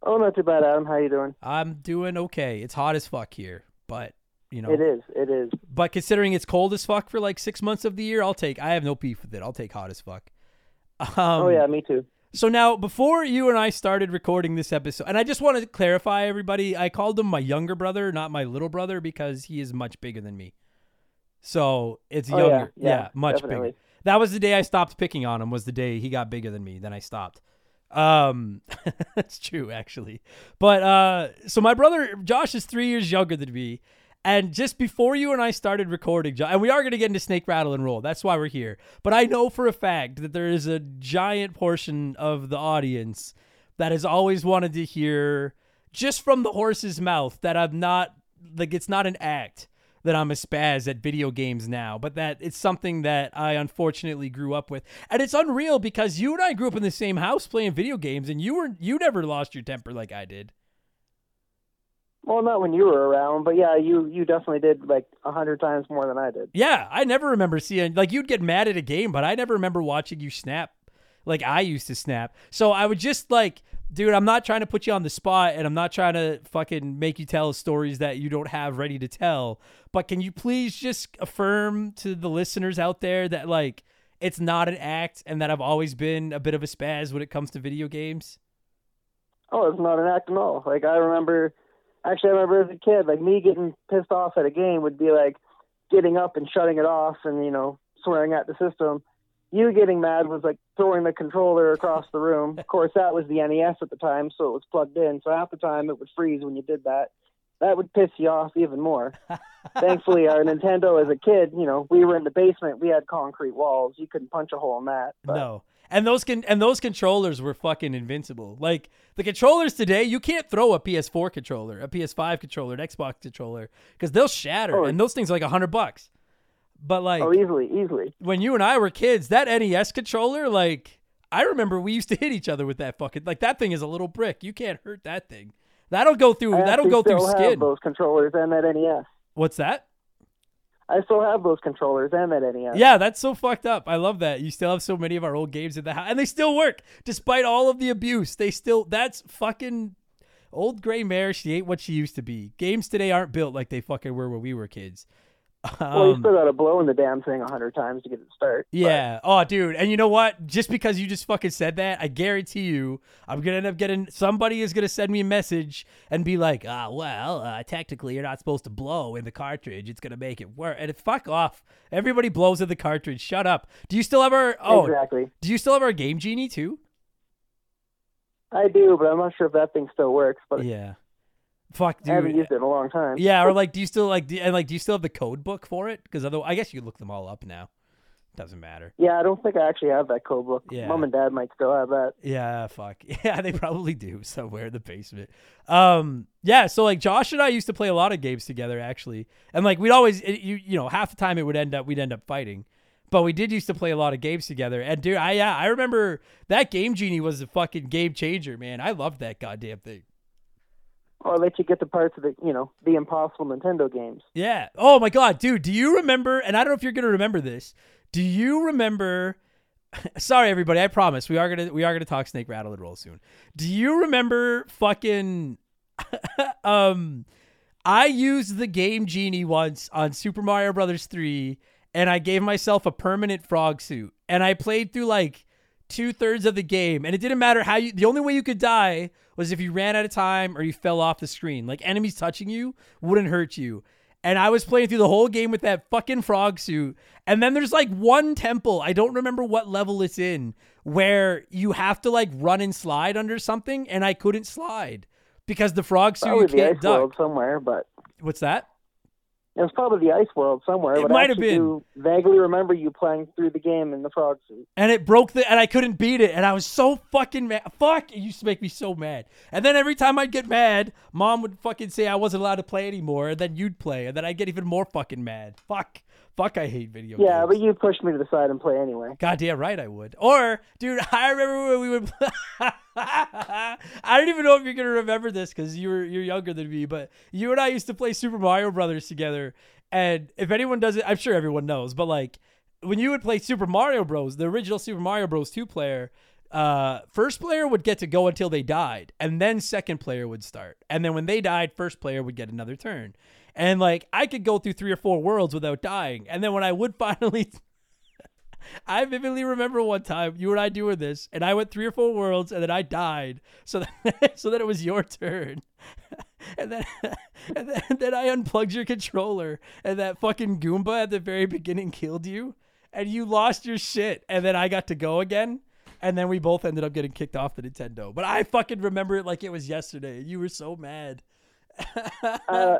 Oh, not too bad, Adam. How you doing? I'm doing okay. It's hot as fuck here, but you know, It is. It is. but considering it's cold as fuck for like six months of the year, I'll take. I have no beef with it. I'll take hot as fuck. Um, oh yeah, me too. So now, before you and I started recording this episode, and I just want to clarify, everybody, I called him my younger brother, not my little brother, because he is much bigger than me. So it's Oh, yeah, younger, yeah, much definitely. bigger. That was the day I stopped picking on him. Was the day he got bigger than me. Then I stopped. Um, <laughs> that's true actually. But uh, so my brother Josh is three years younger than me, and just before you and I started recording, and we are going to get into snake rattle and roll. That's why we're here. But I know for a fact that there is a giant portion of the audience that has always wanted to hear just from the horse's mouth that I'm not like it's not an act that I'm a spaz at video games now, but that it's something that I unfortunately grew up with. And it's unreal because you and I grew up in the same house playing video games and you were you never lost your temper like I did. Well, not when you were around, but yeah, you you definitely did like a hundred times more than I did. Yeah, I never remember seeing like you'd get mad at a game, but I never remember watching you snap like I used to snap. So I would just like, dude, I'm not trying to put you on the spot and I'm not trying to fucking make you tell stories that you don't have ready to tell. But can you please just affirm to the listeners out there that like it's not an act and that I've always been a bit of a spaz when it comes to video games? Oh, it's not an act at all. Like I remember, actually, I remember as a kid, like me getting pissed off at a game would be like getting up and shutting it off, and you know swearing at the system. You getting mad was like throwing the controller across the room. Of course, that was the NES at the time, so it was plugged in. So half the time it would freeze when you did that. That would piss you off even more. <laughs> Thankfully, our Nintendo as a kid, you know, we were in the basement. We had concrete walls. You couldn't punch a hole in that. But No. And those can and those controllers were fucking invincible. Like the controllers today, you can't throw a PS4 controller, a PS5 controller, an Xbox controller because they'll shatter. Oh. and those things are like a hundred bucks. But like Oh, easily, easily. when you and I were kids, that NES controller, like I remember we used to hit each other with that fucking like that thing is a little brick. You can't hurt that thing. That'll go through. I That'll go through still skin. Have those controllers and that NES. What's that? I still have those controllers and that NES. Yeah, that's so fucked up. I love that. You still have so many of our old games in the house, and they still work despite all of the abuse. They still. That's fucking old gray mare. She ain't what she used to be. Games today aren't built like they fucking were when we were kids. Well, you Um, still got to blow in the damn thing a hundred times to get it to start. but- yeah. Oh, dude. And you know what? Just because you just fucking said that, I guarantee you, I'm gonna end up getting somebody is gonna send me a message and be like, "Ah, well, uh, technically, you're not supposed to blow in the cartridge. It's gonna make it work." And fuck off. Everybody blows in the cartridge. Shut up. Do you still have our? Oh, exactly. do you still have our Game Genie too? I do, but I'm not sure if that thing still works. But Yeah. Fuck, I haven't dude. used it in a long time. Yeah, or like, do you still like, do, and like, do you still have the code book for it? Because otherwise, I guess you look them all up now. Doesn't matter. Yeah, I don't think I actually have that code book. Yeah. Mom and dad might still have that. Yeah, fuck. <laughs> Yeah, they probably do somewhere in the basement. Um, yeah, so like Josh and I used to play a lot of games together actually. And like we'd always it, you you know, half the time it would end up we'd end up fighting. But we did used to play a lot of games together. And dude, I yeah, I remember that Game Genie was a fucking game changer, man. I loved that goddamn thing. Or let you get the parts of the, you know, the impossible Nintendo games. Yeah. Oh my god, dude, do you remember and I don't know if you're to remember this. Do you remember <laughs> Sorry everybody, I promise. We are to we are to talk Snake Rattle and Roll soon. Do you remember fucking <laughs> um I used the Game Genie once on Super Mario Brothers 3 and I gave myself a permanent frog suit and I played through like two thirds of the game. And it didn't matter how you the only way you could die was if you ran out of time or you fell off the screen. Like enemies touching you wouldn't hurt you. And i was playing through the whole game with that fucking frog suit. And then there's like one temple i don't remember what level it's in where you have to like run and slide under something and i couldn't slide because the frog suit Probably you can't duck world somewhere, but what's that it was probably the ice world somewhere. It but might have been. vaguely remember you playing through the game in the frog suit. and it broke the and I couldn't beat it and I was so fucking mad. Fuck, it used to make me so mad. And then every time I'd get mad, mom would fucking say I wasn't allowed to play anymore, and then you'd play, and then I'd get even more fucking mad. Fuck. Fuck, I hate video Yeah, games. Yeah, but you pushed me to the side and play anyway. Goddamn right I would. Or, dude, <laughs> I remember when we would. <laughs> I don't even know if you're gonna remember this because you were you're younger than me, but you and I used to play Super Mario Brothers together. And if anyone does it, I'm sure everyone knows. But like when you would play Super Mario Bros, the original Super Mario Bros. two player, uh, first player would get to go until they died, and then second player would start. And then when they died, first player would get another turn. And like I could go through three or four worlds without dying. And then when I would <laughs> finally I vividly remember one time you and I doing this, and I went three or four worlds, and then I died, so that <laughs> so that it was your turn, <laughs> and then and then, then I unplugged your controller, and that fucking Goomba at the very beginning killed you, and you lost your shit, and then I got to go again, and then we both ended up getting kicked off the Nintendo. But I fucking remember it like it was yesterday. You were so mad. Uh,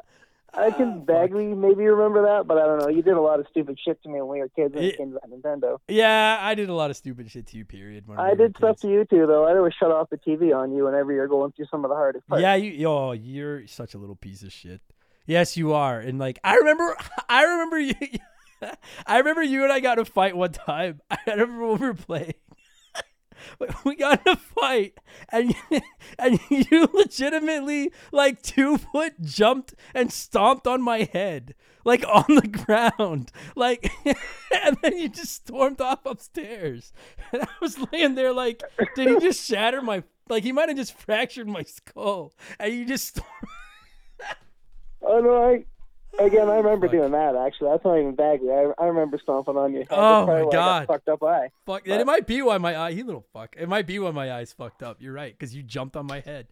I can ah, vaguely maybe remember that, but I don't know. You did a lot of stupid shit to me when we were kids when it came to Nintendo. Yeah, I did a lot of stupid shit to you. Period. we I were did stuff kids. to you too, though. I always shut off the TV on you whenever you're going through some of the hardest parts. Yeah, you oh, you're such a little piece of shit. Yes, you are. And like I remember <laughs> I remember you <laughs> I remember you and I got in a fight one time. <laughs> I remember when we were playing. <laughs> We got in a fight and <laughs> and <laughs> you legitimately like two foot jumped and stomped on my head like on the ground like and then you just stormed off upstairs. And I was laying there like did he just shatter my like he might have just fractured my skull and you just stormed oh, no, I again I remember Fuck. doing that. Actually, that's not even vaguely. I, I remember stomping on your head. Oh, my God. fucked up eye. Fuck. And it might be why my eye, he little fuck. It might be why my eyes fucked up. You're right, because you jumped on my head.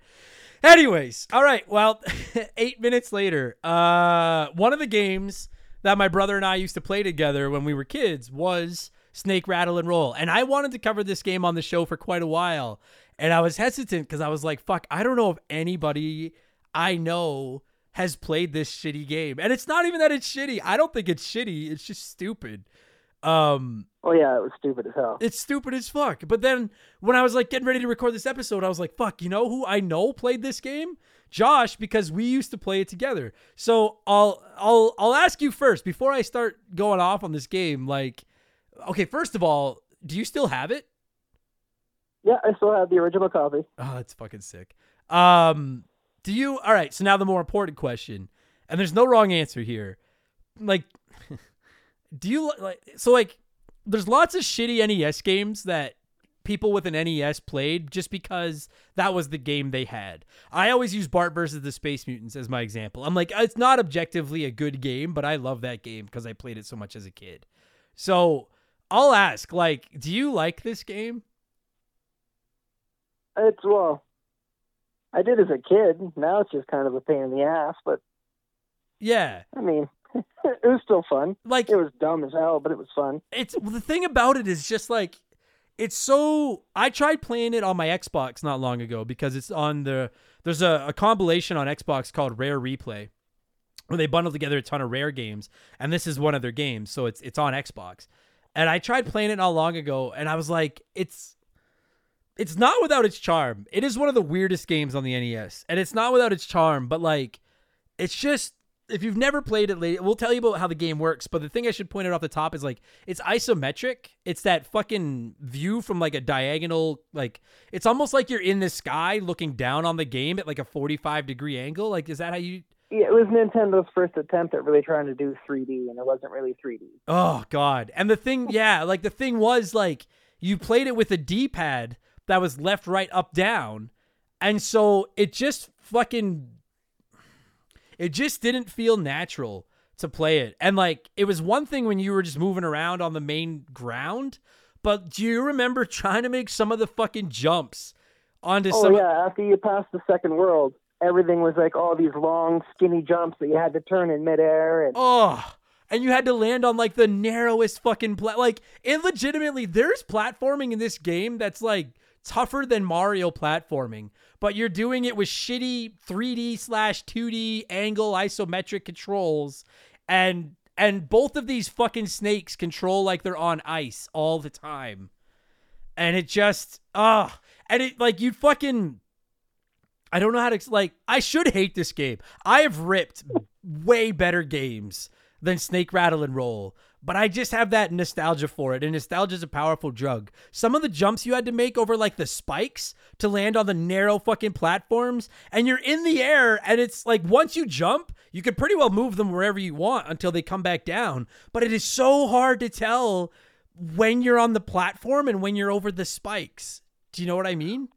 Anyways, all right. Well, <laughs> eight minutes later, uh, one of the games that my brother and I used to play together when we were kids was Snake Rattle and Roll, and I wanted to cover this game on the show for quite a while, and I was hesitant because I was like, "Fuck, I don't know if anybody I know." Has played this shitty game, and it's not even that it's shitty. I don't think it's shitty. It's just stupid. Um, Oh yeah, it was stupid as hell. it's stupid as fuck. But then when I was like getting ready to record this episode, I was like, fuck, you know who I know played this game? Josh, because we used to play it together. So I'll I'll I'll ask you first before I start going off on this game. Like, okay, first of all, do you still have it? Yeah, I still have the original copy. Oh, that's fucking sick. Um, do you? All right. So now the more important question, and there's no wrong answer here. Like, <laughs> do you like? So like, there's lots of shitty NES games that people with an NES played just because that was the game they had. I always use Bart versus the Space Mutants as my example. I'm like, it's not objectively a good game, but I love that game because I played it so much as a kid. So I'll ask, like, do you like this game? It's well, I did as a kid. Now it's just kind of a pain in the ass, but Yeah. I mean, <laughs> it was still fun. Like It was dumb as hell, but it was fun. it's well, the thing about it is just like it's so I tried playing it on my Xbox not long ago because it's on the there's a, a compilation on Xbox called Rare Replay where they bundle together a ton of rare games and this is one of their games so it's it's on Xbox. and I tried playing it not long ago, and I was like, it's it's not without its charm. It is one of the weirdest games on the NES, and it's not without its charm, but like, it's just if you've never played it, we'll tell you about how the game works. But the thing I should point out off the top is like it's isometric. It's that fucking view from like a diagonal, like it's almost like you're in the sky looking down on the game at like a 45 degree angle. Like, is that how you? Yeah, it was Nintendo's first attempt at really trying to do 3D, and it wasn't really 3D. Oh god! And the thing, yeah, like the thing was like you played it with a D-pad that was left, right, up, down, and so it just fucking it just didn't feel natural to play it. And like it was one thing when you were just moving around on the main ground, but do you remember trying to make some of the fucking jumps onto Oh some yeah, after you passed the second world, everything was like all these long, skinny jumps that you had to turn in midair, and Oh, and you had to land on like the narrowest fucking pla- like it legitimately there's platforming in this game that's like tougher than Mario platforming, but you're doing it with shitty 3D slash 2D angle isometric controls, and and both of these fucking snakes control like they're on ice all the time, and it just ah, and it like you fucking. I don't know how to like. I should hate this game. I have ripped way better games than Snake Rattle and Roll, but I just have that nostalgia for it, and nostalgia is a powerful drug. Some of the jumps you had to make over like the spikes to land on the narrow fucking platforms, and you're in the air, and it's like once you jump, you can pretty well move them wherever you want until they come back down. But it is so hard to tell when you're on the platform and when you're over the spikes. Do you know what I mean?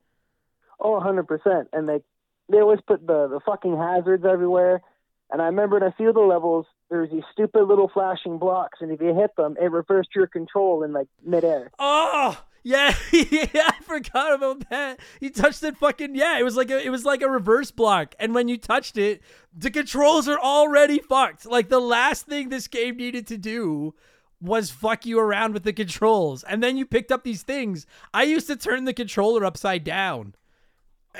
oh, 100 percent. And they they always put the the fucking hazards everywhere. And I remember in a few of the levels, there's these stupid little flashing blocks, and if you hit them, it reversed your control in like midair. Oh, yeah, <laughs> yeah, I forgot about that. You touched it fucking yeah, it was like a it was like a reverse block. And when you touched it, the controls are already fucked. Like the last thing this game needed to do was fuck you around with the controls. And then you picked up these things. I used to turn the controller upside down.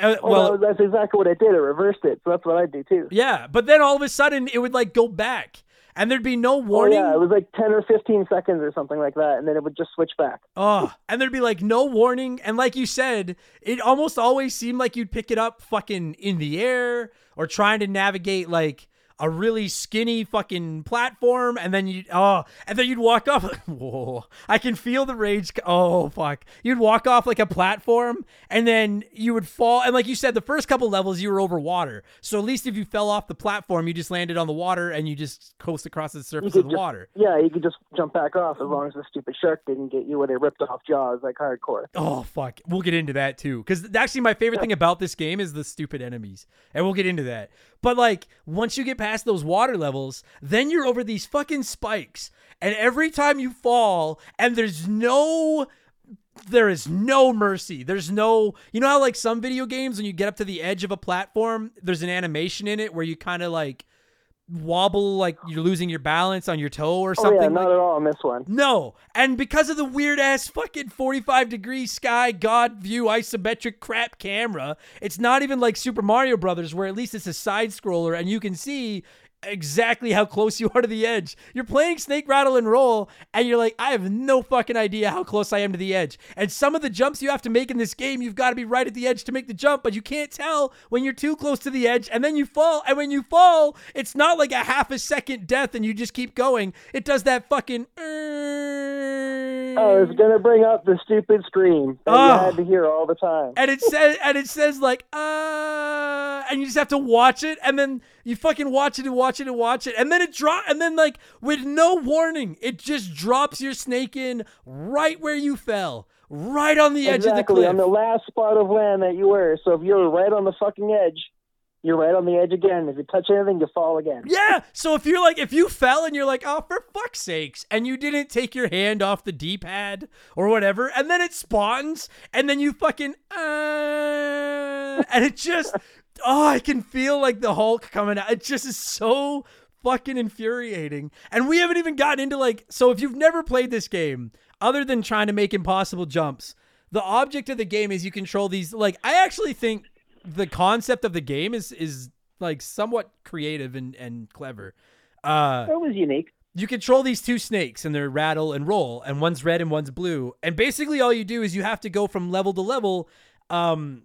Uh, Oh, well, that's exactly what it did. It reversed it. So that's what I do too. yeah, but then all of a sudden it would like go back. And there'd be no Oh, warning. yeah, it was like 10 or 15 seconds or something like that, and then it would just switch back. Oh, and there'd be like no warning. And like you said, it almost always seemed like you'd pick it up fucking in the air or trying to navigate like a really skinny fucking platform. And then you, oh, and then you'd walk off. <laughs> Whoa, I can feel the rage. Oh, fuck. You'd walk off like a platform and then you would fall. And like you said, the first couple levels you were over water. So at least if you fell off the platform, you just landed on the water and you just coast across the surface of the just, water. Yeah, you could just jump back off as long as the stupid shark didn't get you when it ripped off jaws like hardcore. Oh fuck, we'll get into that too. Because actually, my favorite thing about this game is the stupid enemies, and we'll get into that. But like, once you get past those water levels, then you're over these fucking spikes, and every time you fall, and there's no. There is no mercy. There's no, you know how like some video games when you get up to the edge of a platform, there's an animation in it where you kind of like wobble, like you're losing your balance on your toe or something? Oh yeah, like not at all on this one. no. And because of the weird ass fucking 45 degree sky god view isometric crap camera, it's not even like Super Mario Brothers where at least it's a side scroller and you can see exactly how close you are to the edge. You're playing Snake Rattle and Roll and you're like, I have no fucking idea how close I am to the edge. And some of the jumps you have to make in this game, you've got to be right at the edge to make the jump, but you can't tell when you're too close to the edge and then you fall. And when you fall, it's not like a half a second death and you just keep going. It does that fucking I was gonna bring up the stupid scream that Oh. you had to hear all the time. and it says and it says like uh and you just have to watch it and then you fucking watch it and watch it and watch it and then it drop and then like with no warning it just drops your snake in right where you fell right on the edge of the cliff on the last spot of land that you were. So if you're right on the fucking edge, you're right on the edge again. If you touch anything, you fall again. yeah so if you're like if you fell and you're like oh for fuck's sakes and you didn't take your hand off the d-pad or whatever and then it spawns and then you fucking uh, and it just oh i can feel like the hulk coming out it just is so fucking infuriating and we haven't even gotten into like so if you've never played this game other than trying to make impossible jumps the object of the game is you control these like i actually think the concept of the game is is like somewhat creative and and clever uh That was unique. you control these two snakes and they're rattle and roll and one's red and one's blue and basically all you do is you have to go from level to level um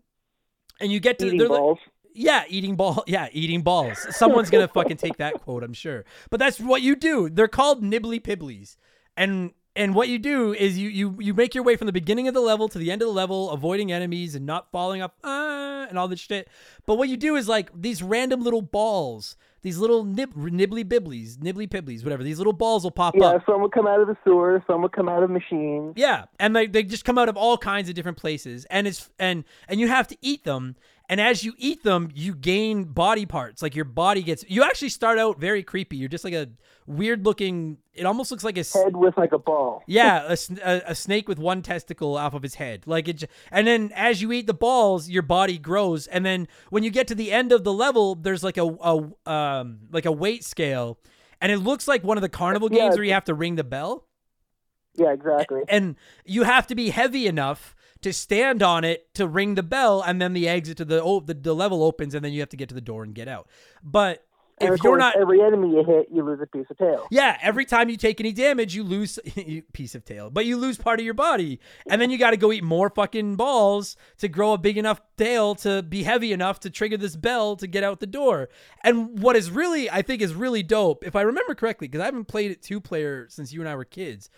and you get to Eating they're like- balls. Yeah, eating ball. <laughs> Yeah, eating balls. Someone's gonna fucking take that quote, I'm sure. But that's what you do. They're called nibbly pibblies, and and what you do is you you you make your way from the beginning of the level to the end of the level, avoiding enemies and not falling up uh, and all this shit. But what you do is like these random little balls, these little nib- nibbly bibblies, nibbly pibblies, whatever. These little balls will pop Yeah, up. Yeah, some will come out of the sewer, some will come out of machines. Yeah, and they, they just come out of all kinds of different places, and it's and and you have to eat them. And as you eat them, you gain body parts. Like your body gets. You actually start out very creepy. You're just like a weird looking. It almost looks like a Head with like a ball. Yeah, a, a, a snake with one testicle off of his head. Like it, and then as you eat the balls, your body grows, and then when you get to the end of the level, there's like a, a um like a weight scale, and it looks like one of the carnival Yeah, games where you have to ring the bell Yeah, exactly. and you have to be heavy enough to stand on it to ring the bell, and then the exit to the oh the, the level opens, and then you have to get to the door and get out. But if you're not, every enemy you hit, you lose a piece of tail. yeah, every time you take any damage, you lose <laughs> piece of tail, but you lose part of your body, and then you got to go eat more fucking balls to grow a big enough tail to be heavy enough to trigger this bell to get out the door. And what is really, I think, is really dope, if I remember correctly, because I haven't played it two player since you and I were kids.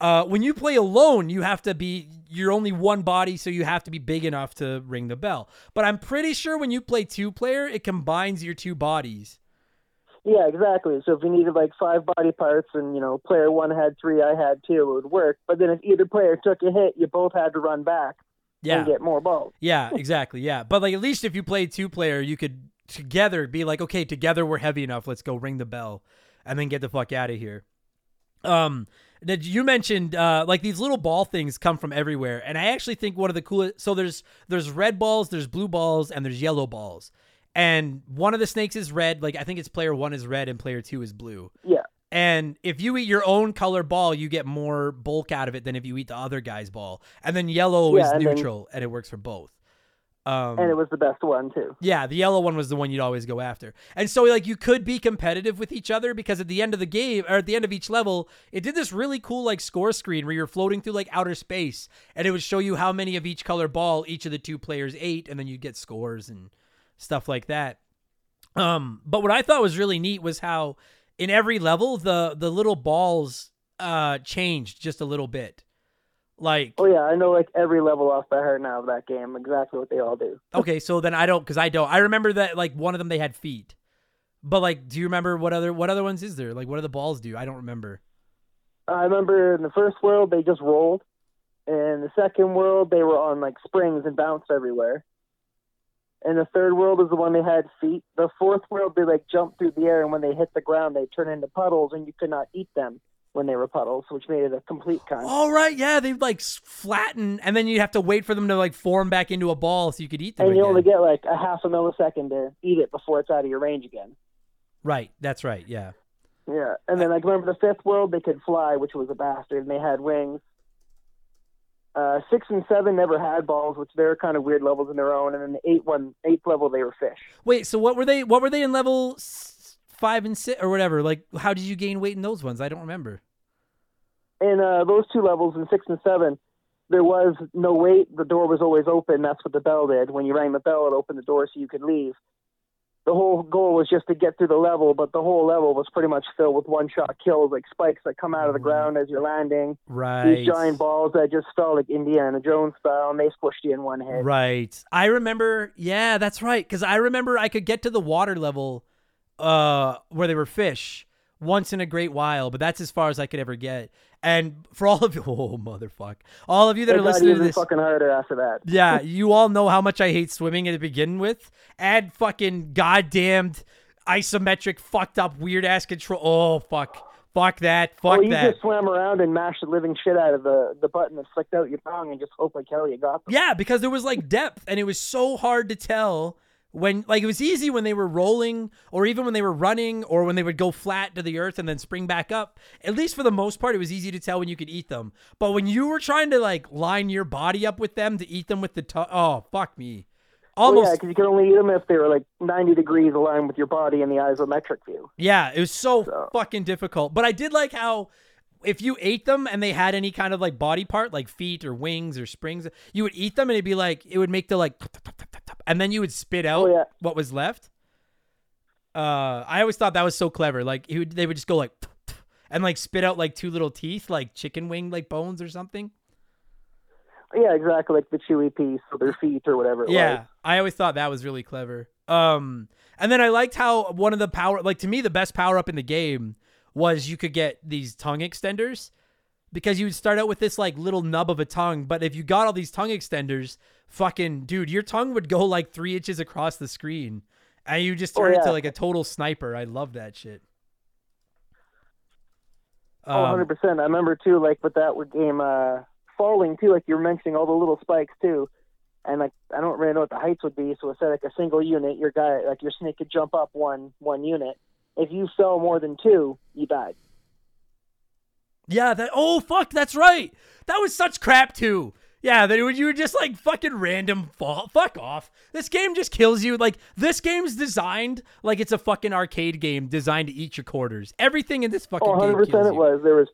Uh, when you play alone, you have to be you're only one body, so you have to be big enough to ring the bell. But I'm pretty sure when you play two player, it combines your two bodies. Yeah, exactly. So if you needed like five body parts and, you know, player one had three, I had two, it would work. But then if either player took a hit, you both had to run back Yeah, and get more balls. Yeah, exactly. Yeah. But like at least if you played two player, you could together be like, okay, together we're heavy enough. Let's go ring the bell and then get the fuck out of here. Um now, you mentioned uh like these little ball things come from everywhere. And I actually think one of the coolest so there's there's red balls, there's blue balls, and there's yellow balls. And one of the snakes is red, like I think it's player one is red and player two is blue. Yeah. And if you eat your own color ball, you get more bulk out of it than if you eat the other guy's ball. And then yellow Yeah, is and then- neutral and it works for both. Um, And it was the best one, too. yeah, the yellow one was the one you'd always go after. And so like you could be competitive with each other because at the end of the game or at the end of each level, it did this really cool like score screen where you're floating through like outer space and it would show you how many of each color ball each of the two players ate and then you'd get scores and stuff like that. Um but what I thought was really neat was how in every level the the little balls uh changed just a little bit. Like Oh, yeah, I know like every level off by heart now of that game, exactly what they all do. Okay, so then I don't because I don't. I remember that like one of them they had feet, but like, do you remember what other what other ones is there? Like, what do the balls do? I don't remember. I remember in the first world, they just rolled. In the second world, they were on like springs and bounced everywhere. And the third world is the one they had feet. The fourth world, they like jumped through the air, and when they hit the ground, they turn into puddles, and you could not eat them when they were puddles, which made it a complete con. All right, yeah, they like flatten, and then you'd have to wait for them to like form back into a ball so you could eat them. and you again. only get like a half a millisecond to eat it before it's out of your range again. right, that's right. Yeah. Yeah, and then like remember the fifth world, they could fly, which was a bastard, and they had wings. Uh, six and seven never had balls, which they're kind of weird levels in their own, and then the eight one eighth level they were fish. Wait, so what were they? What were they in level five and six or whatever? Like, how did you gain weight in those ones? I don't remember. In uh, those two levels in six and seven, there was no wait. The door was always open. That's what the bell did. When you rang the bell, it opened the door so you could leave. The whole goal was just to get through the level, but the whole level was pretty much filled with one-shot kills, like spikes that come out of the ground as you're landing. Right. These giant balls that just fell like Indiana Jones style, and they squished you in one hit. Right. I remember. Yeah, that's right. Because I remember I could get to the water level, uh, where they were fish once in a great while, but that's as far as I could ever get. And for all of you, <laughs> oh motherfuck, all of you that are listening to this, fucking harder after that. yeah, <laughs> you all know how much I hate swimming to begin with. Add fucking goddamned isometric, fucked up, weird ass control. Oh fuck, fuck that, fuck Well, you that. just swam around and mashed the living shit out of the, the button that flicked out your tongue and just hope like hell you got them. Yeah, because there was like depth and it was so hard to tell when like it was easy when they were rolling or even when they were running or when they would go flat to the earth and then spring back up. At least for the most part it was easy to tell when you could eat them. But when you were trying to like line your body up with them to eat them with the tongue, oh fuck me. Well, almost yeah, because you can only eat them if they were like 90 degrees aligned with your body in the isometric view. Yeah, it was so, So- fucking difficult. But I did like how if you ate them and they had any kind of like body part, like feet or wings or springs, you would eat them and it'd be like it would make the like and then you would spit out Oh, yeah. what was left. Uh I always thought that was so clever. Like he would, they would just go like and like spit out like two little teeth, like chicken wing like bones or something. Yeah, exactly, like the chewy piece or their feet or whatever Yeah, was. I always thought that was really clever. Um, and then I liked how one of the power, like to me, the best power up in the game was you could get these tongue extenders because you would start out with this like little nub of a tongue, but if you got all these tongue extenders, fucking dude, your tongue would go like three inches across the screen, and you just Oh, turn into yeah. like a total sniper. I love that shit. Oh, Um, 100%. I remember too, like with that game, uh, falling too, like you were mentioning all the little spikes too. And like I don't really know what the heights would be, so said like a single unit, your guy, like your snake could jump up one one unit. If you sell more than two, you died. Yeah, that oh fuck, that's right. That was such crap too. Yeah, that you were just like fucking random fall. Fuck off. This game just kills you. Like this game's designed like it's a fucking arcade game designed to eat your quarters. Everything in this fucking Oh, game 100% kills it was. There was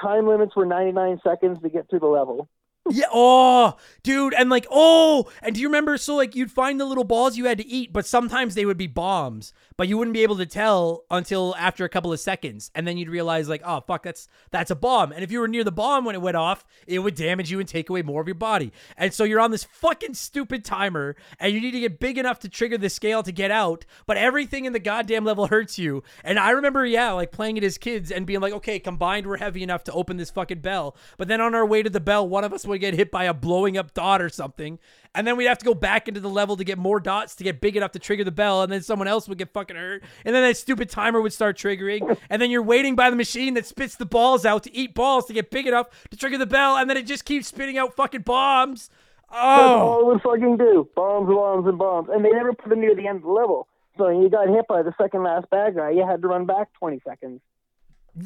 time limits were 99 seconds to get through the level. Yeah. Oh, dude. And like, oh, and do you remember? So, like, you'd find the little balls you had to eat, but sometimes they would be bombs, but you wouldn't be able to tell until after a couple of seconds. And then you'd realize, like, oh, fuck, that's that's a bomb. And if you were near the bomb when it went off, it would damage you and take away more of your body. And so you're on this fucking stupid timer, and you need to get big enough to trigger the scale to get out, but everything in the goddamn level hurts you. And I remember, yeah, like playing it as kids and being like, okay, combined, we're heavy enough to open this fucking bell. But then on our way to the bell, one of us would get hit by a blowing up dot or something. And then we'd have to go back into the level to get more dots to get big enough to trigger the bell. And then someone else would get fucking hurt. And then that stupid timer would start triggering. And then you're waiting by the machine that spits the balls out to eat balls to get big enough to trigger the bell. And then it just keeps spitting out fucking bombs. That's Oh. all it would fucking do. Bombs, and bombs, and bombs. And they never put them near the end of the level. So you got hit by the second last bad guy, you had to run back 20 seconds.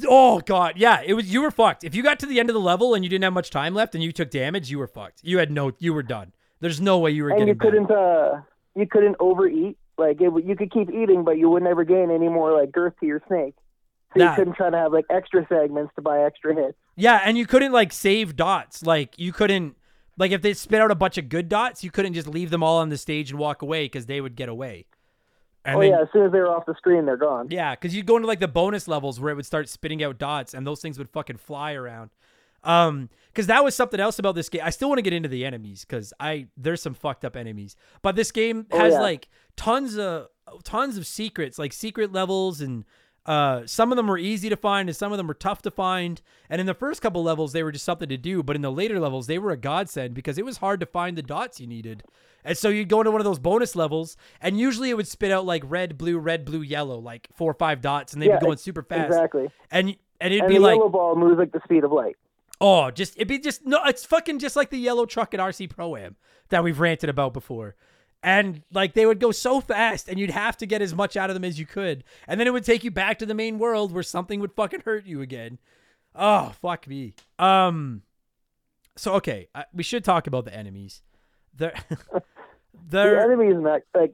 Oh god, yeah, it was you were fucked. If you got to the end of the level and you didn't have much time left and you took damage, you were fucked. You had no, you were done. There's no way you were and getting you couldn't uh you couldn't overeat like it, you could keep eating but you would never gain any more like girth to your snake so Nah. you couldn't try to have like extra segments to buy extra hits Yeah, and you couldn't like save dots. Like you couldn't like if they spit out a bunch of good dots, you couldn't just leave them all on the stage and walk away because they would get away. And oh then- yeah as soon as they were off the screen they're gone Yeah, because you'd go into like the bonus levels where it would start spitting out dots, and those things would fucking fly around. Um, because that was something else about this game. I still want to get into the enemies because I there's some fucked up enemies, but this game Oh, has yeah. like tons of tons of secrets, like secret levels, and uh, some of them were easy to find and some of them were tough to find. And in the first couple levels, they were just something to do, but in the later levels, they were a godsend because it was hard to find the dots you needed. And so you'd go into one of those bonus levels, and usually it would spit out like red, blue, red, blue, yellow, like four or five dots, and they'd Yeah, be going super fast. exactly And and it'd and be the like, yellow ball moves like the speed of light oh, just it'd be just no, it's fucking just like the yellow truck at RC Pro Am that we've ranted about before. And like they would go so fast, and you'd have to get as much out of them as you could, and then it would take you back to the main world where something would fucking hurt you again. Oh fuck me. Um. So okay, I, we should talk about the enemies. They're <laughs> the they're enemies in that like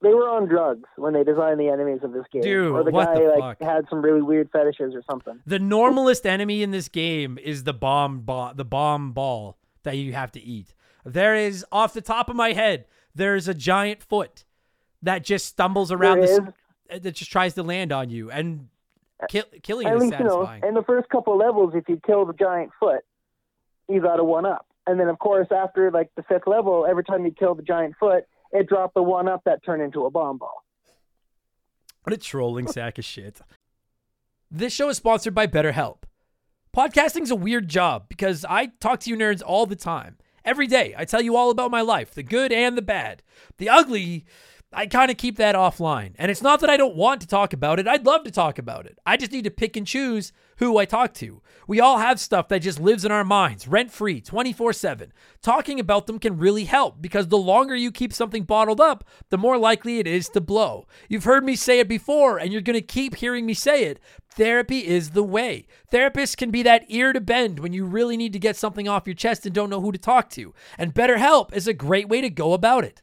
they were on drugs when they designed the enemies of this game Dude, or the what guy the like had some really weird fetishes or something The normalest enemy in this game is the bomb ball, the bomb ball that you have to eat. There is off the top of my head, there's a giant foot that just stumbles around the uh, that just tries to land on you and kill, killing is least you know satisfying. in the first couple levels if you kill the giant foot you got a one up and then of course after like the fifth level every time you kill the giant foot it dropped the one up that turned into a bomb ball What a trolling <laughs> sack of shit. This show is sponsored by BetterHelp. Podcasting's a weird job because I talk to you nerds all the time. Every day, I tell you all about my life, the good and the bad. The ugly, I kind of keep that offline. And it's not that I don't want to talk about it. I'd love to talk about it. I just need to pick and choose who I talk to. We all have stuff that just lives in our minds, rent free, 24 7. Talking about them can really help because the longer you keep something bottled up, the more likely it is to blow. You've heard me say it before, and you're going to keep hearing me say it. Therapy is the way. Therapists can be that ear to bend when you really need to get something off your chest and don't know who to talk to. And BetterHelp is a great way to go about it.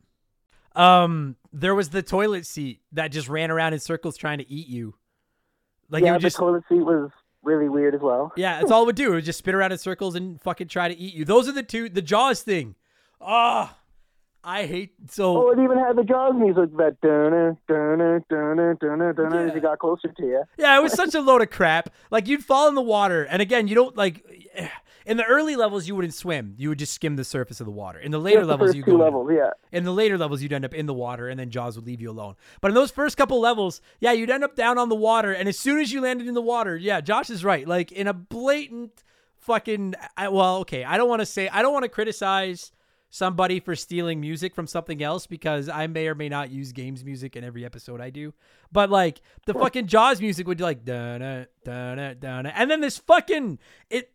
Um, there was the toilet seat that just ran around in circles trying to eat you. Like yeah, you just the toilet seat was really weird as well. yeah, that's all it would do. It would just spin around in circles and fucking try to eat you. Those are the two. The Jaws thing. Ah, I hate so. Oh, it even had the Jaws music that dun dun dun dun dun dun as you got closer to you. Yeah, it was <laughs> such a load of crap. Like you'd fall in the water, and again, you don't like. In the early levels, you wouldn't swim. You would just skim the surface of the water. In the later the levels, you go. in. levels, yeah. In the later levels, you'd end up in the water, and then Jaws would leave you alone. But in those first couple levels, yeah, you'd end up down on the water, and as soon as you landed in the water, yeah, Josh is right. Like in a blatant fucking. I, well, okay, I don't want to say. I don't want to criticize somebody for stealing music from something else because I may or may not use games music in every episode I do. But like the fucking Jaws music would be like da da da da and then this fucking it.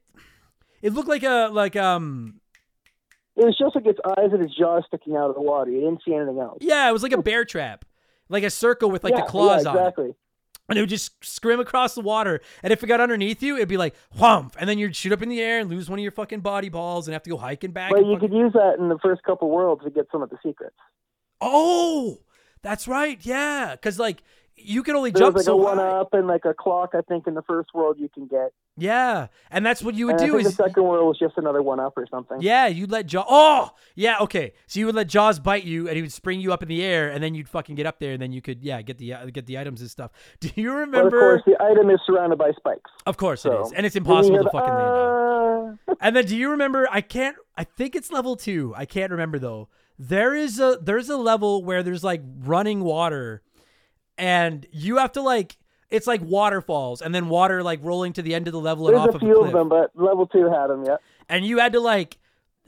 It looked like a like um It was just like its eyes and its jaws sticking out of the water. You didn't see anything else. Yeah, it was like a bear trap, like a circle with like yeah, the claws yeah, on it. exactly. And it would just scrim across the water. And if it got underneath you, it'd be like whomp. And then you'd shoot up in the air and lose one of your fucking body balls and have to go hiking back. But you fucking- could use that in the first couple worlds to get some of the secrets. Oh, that's right. Yeah. Because like you can only jump like so a one high. up and like a clock. I think in the first world you can get. Yeah. And that's what you would And do is the second world was just another one up or something. Yeah, you'd let Jaws. Oh, yeah, okay. So you would let Jaws bite you, and he would spring you up in the air, and then you'd fucking get up there, and then you could, yeah, get the uh, get the items and stuff. <laughs> Do you But of course, the item is surrounded by spikes. Of course it So, is, and it's impossible to the, fucking land on. "Ah." <laughs> And then do you remember? I can't. I think it's level two. I can't remember though. There is a there's a level where there's like running water, and you have to like it's like waterfalls, and then water like rolling to the end of the level and There's off a of few of them, but level two had them. Yeah, And you had to like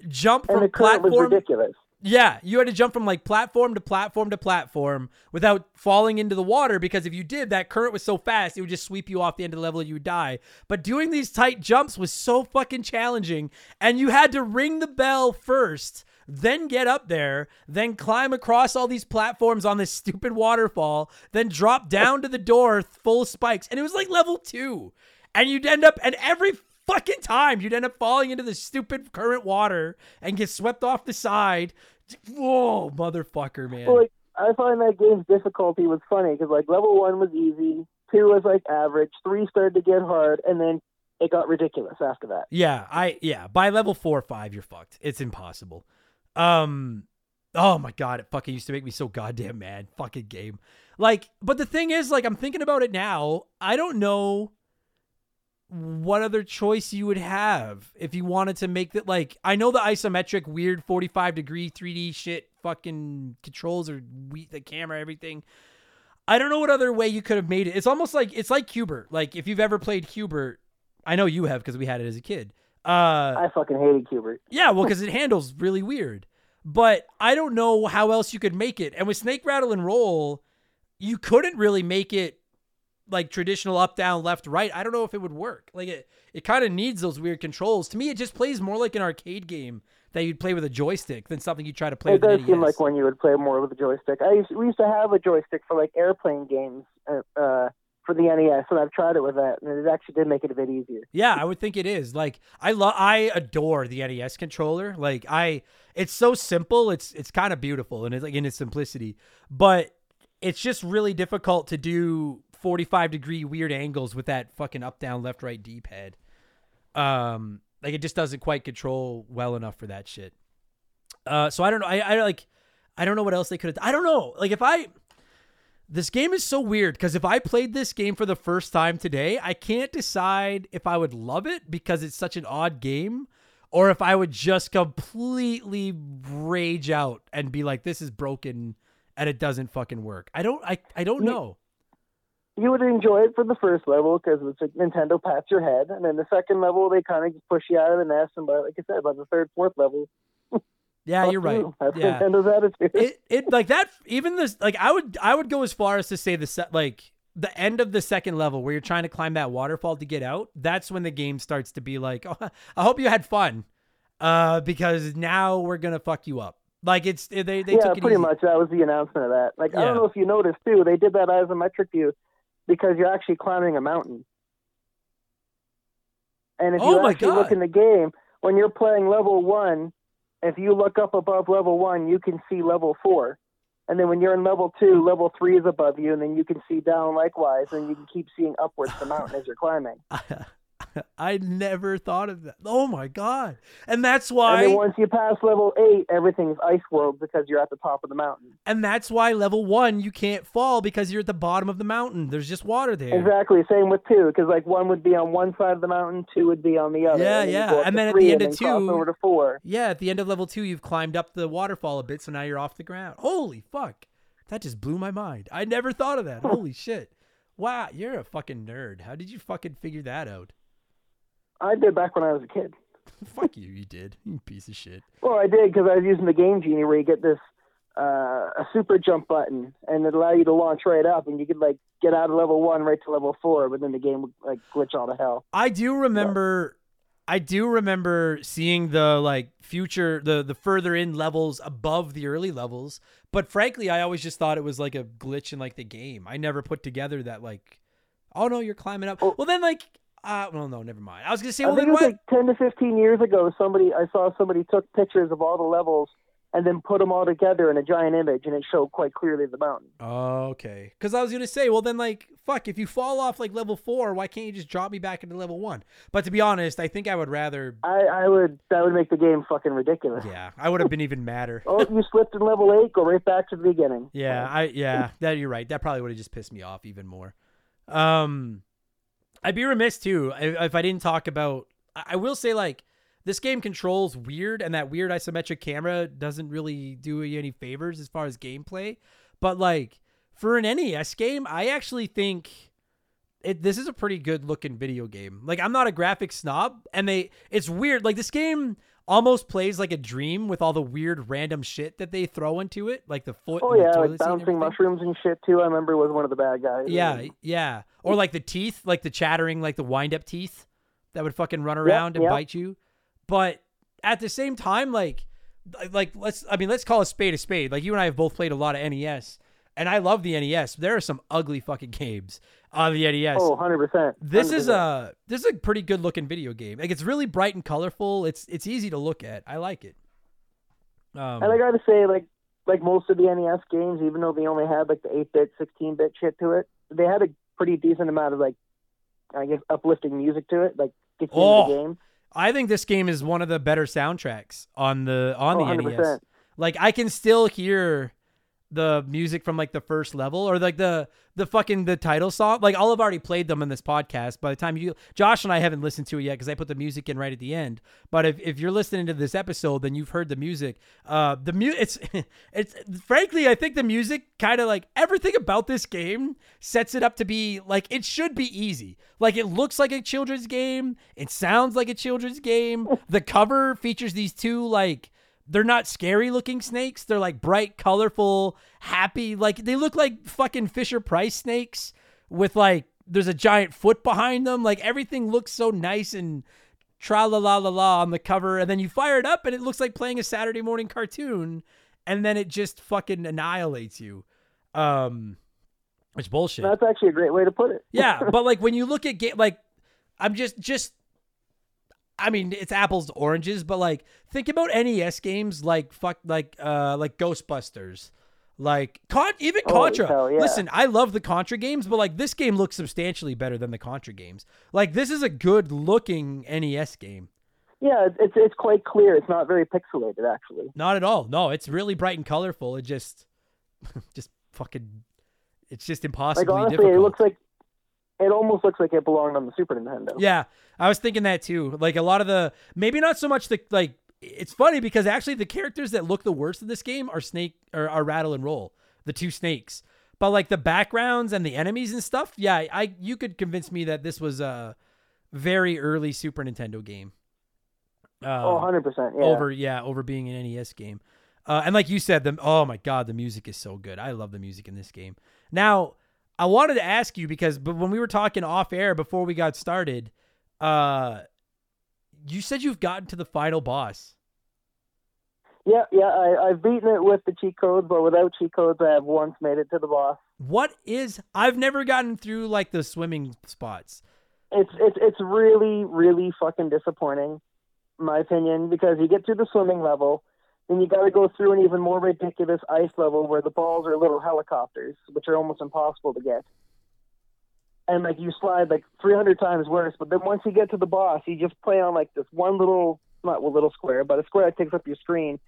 jump and from the current was platform. ridiculous. Yeah, you had to jump from like platform to platform to platform without falling into the water because if you did, that current was so fast it would just sweep you off the end of the level and you would die. But doing these tight jumps was so fucking challenging, and you had to ring the bell first, then get up there, then climb across all these platforms on this <laughs> stupid waterfall, then drop down to the door full of spikes, and it was like level two, and you'd end up and every fucking time you'd end up falling into the stupid current water and get swept off the side. Whoa, motherfucker, man. Well, like I find that game's difficulty was funny because like level one was easy, two was like average, three started to get hard, and then it got ridiculous after that. yeah, I yeah. By level four or five, you're fucked. It's impossible. Um, oh my god, it fucking used to make me so goddamn mad. Fucking game. Like, but the thing is, like, I'm thinking about it now. I don't know what other choice you would have if you wanted to make that like I know the isometric weird 45 degree 3D shit fucking controls or we the camera everything. I don't know what other way you could have made it. It's almost like it's like Q*bert. Like if you've ever played Q*bert, I know you have because we had it as a kid. Uh I fucking hated Q*bert. yeah, well, because it handles really weird. But I don't know how else you could make it. And with Snake Rattle and Roll, you couldn't really make it like traditional up, down, left, right. I don't know if it would work. Like it, it kind of needs those weird controls. To me, it just plays more like an arcade game that you'd play with a joystick than something you try to play It with does seem like one you would play more with a joystick. I used, we used to have a joystick for like airplane games uh, uh, for the NES, and I've tried it with that, and it actually did make it a bit easier. Yeah, I would think it is. Like I love I adore the NES controller. Like I it's so simple, it's it's kind of beautiful and it's like in its simplicity. But it's just really difficult to do 45 degree weird angles with that fucking up down left right D-pad. Um like it just doesn't quite control well enough for that shit. Uh so I don't know. I I like I don't know what else they could have I don't know. Like if I this game is so weird because if I played this game for the first time today, I can't decide if I would love it because it's such an odd game or if I would just completely rage out and be like, "This is broken," and it doesn't fucking work. I don't. I I don't know. You would enjoy it for the first level because it's like Nintendo pats your head, and then the second level they kind of push you out of the nest, and by like I said, by the third, fourth level, Yeah, you're right. That's Yeah. Nintendo's attitude. it it like that even this like I would I would go as far as to say the set like the end of the second level where you're trying to climb that waterfall to get out that's when the game starts to be like oh, <laughs> I hope you had fun uh because now we're gonna fuck you up like it's they they yeah, took it pretty easy. much. That was the announcement of that. Like I don't know if you noticed too, they did that isometric view because you're actually climbing a mountain. And if Oh you actually look in the game, when you're playing level one, if you look up above level one, you can see level four. And then when you're in level two, level three is above you, and then you can see down likewise, and you can keep seeing upwards the mountain as you're climbing. <laughs> <laughs> I never thought of that oh my god and that's And why then once you pass level eight, everything's ice world because you're at the top of the mountain. and that's why level one you can't fall because you're at the bottom of the mountain there's just water there Exactly. Same with two, because like one would be on one side of the mountain, two would be on the other. Yeah, and yeah. And then at the end of two- over to four. Yeah, at the end of level two, you've climbed up the waterfall a bit, so now you're off the ground. Holy fuck. That just blew my mind. I never thought of that. Holy <laughs> shit. Wow, you're a fucking nerd. How did you fucking figure that out? I did back when I was a kid. <laughs> Fuck you, you did. You piece of shit. Well, I did because I was using the Game Genie where you get this uh, a super jump button, and it allow you to launch right up, and you could like get out of level one right to level four, but then the game would like glitch all to hell. I do remember I do remember seeing the like future the the further in levels above the early levels, but frankly, I always just thought it was like a glitch in like the game. I never put together that like oh no, you're climbing up. Oh. Well then like uh well no, never mind. I was going to say I well think it was what? like ten to fifteen years ago. Somebody I saw somebody took pictures of all the levels and then put them all together in a giant image, and it showed quite clearly the mountain. Okay. Because I was going to say, well, then, like, fuck, if you fall off, like, level four, why can't you just drop me back into level one? But to be honest, I think I would rather. I, I would that would make the game fucking ridiculous. Yeah, I would have been even madder. <laughs> Oh, you slipped in level eight, go right back to the beginning. Yeah, I yeah, that you're right. That probably would have just pissed me off even more. Um, I'd be remiss too if, I didn't talk about. I I will say like this game controls weird, and that weird isometric camera doesn't really do you any favors as far as gameplay. But like for an NES game, I actually think it this is a pretty good looking video game. Like I'm not a graphic snob, and they it's weird. Like this game almost plays like a dream with all the weird random shit that they throw into it, like the foot. Oh yeah, like seat and bouncing mushrooms and shit too. I remember was one of the bad guys. Yeah, yeah. Or like the teeth, like the chattering, like the wind up teeth that would fucking run around and yep. bite you. But at the same time, like, like let's, I mean, let's call a spade a spade. Like you and I have both played a lot of NES, and I love the NES. There are some ugly fucking <laughs> games on the NES. Oh, 100%. This is 100%. a this is a pretty good looking video game. Like it's really bright and colorful. It's it's easy to look at. I like it. Um, And I gotta say, like like most of the NES games, even though they only had like the eight bit, sixteen bit shit to it, they had a pretty decent amount of like I guess uplifting music to it, like get you Oh, into the game. I think this game is one of the better soundtracks on the on Oh, the 100%. NES. Like I can still hear the music from like the first level or like the the fucking the title song. Like I'll have already played them in this podcast. By the time you Josh and I haven't listened to it yet because I put the music in right at the end. But if, if you're listening to this episode, then you've heard the music. Uh the mu it's <laughs> it's frankly I think the music kind of like everything about this game sets it up to be like it should be easy. Like it looks like a children's game. It sounds like a children's game. The cover features these two like they're not scary looking snakes. They're like bright, colorful, happy. Like they look like fucking Fisher Price snakes with like there's a giant foot behind them. Like everything looks so nice and tra la la la la on the cover. And then you fire it up and it looks like playing a Saturday morning cartoon. And then it just fucking annihilates you. Um, it's bullshit. That's actually a great way to put it. Yeah, <laughs> but like when you look at game, like I'm just just. I mean, it's apples to oranges, but like think about NES games like fuck like uh like Ghostbusters, like Con- even Contra. hell, yeah. Listen, I love the Contra games, but like this game looks substantially better than the Contra games. Like this is a good looking NES game. Yeah, it's- it's quite clear. It's not very pixelated actually. Not at all. No, it's really bright and colorful. It just, <laughs> just fucking, it's just Like honestly, difficult. it looks like it almost looks like it belonged on the Super Nintendo. Yeah, I was thinking that too. Like a lot of the maybe not so much the like. It's funny because actually the characters that look the worst in this game are Snake or are Rattle and Roll, the two snakes. But like the backgrounds and the enemies and stuff, yeah, I you could convince me that this was a very early Super Nintendo game. Uh, Oh, 100%. Yeah. over yeah over being an NES game. Uh, and like you said, the oh my god, the music is so good. I love the music in this game. Now, I wanted to ask you because, but when we were talking off air before we got started, uh, you said you've gotten to the final boss. Yeah, yeah. I, I've beaten it with the cheat codes, but without cheat codes, I have once made it to the boss. What is? I've never gotten through like the swimming spots. It's it's it's really really fucking disappointing, in my opinion, because you get through the swimming level, then you got to go through an even more ridiculous ice level where the balls are little helicopters, which are almost impossible to get. And like you slide like 300 times worse, but then once you get to the boss, you just play on like this one little not a little square, but a square that takes up your screen,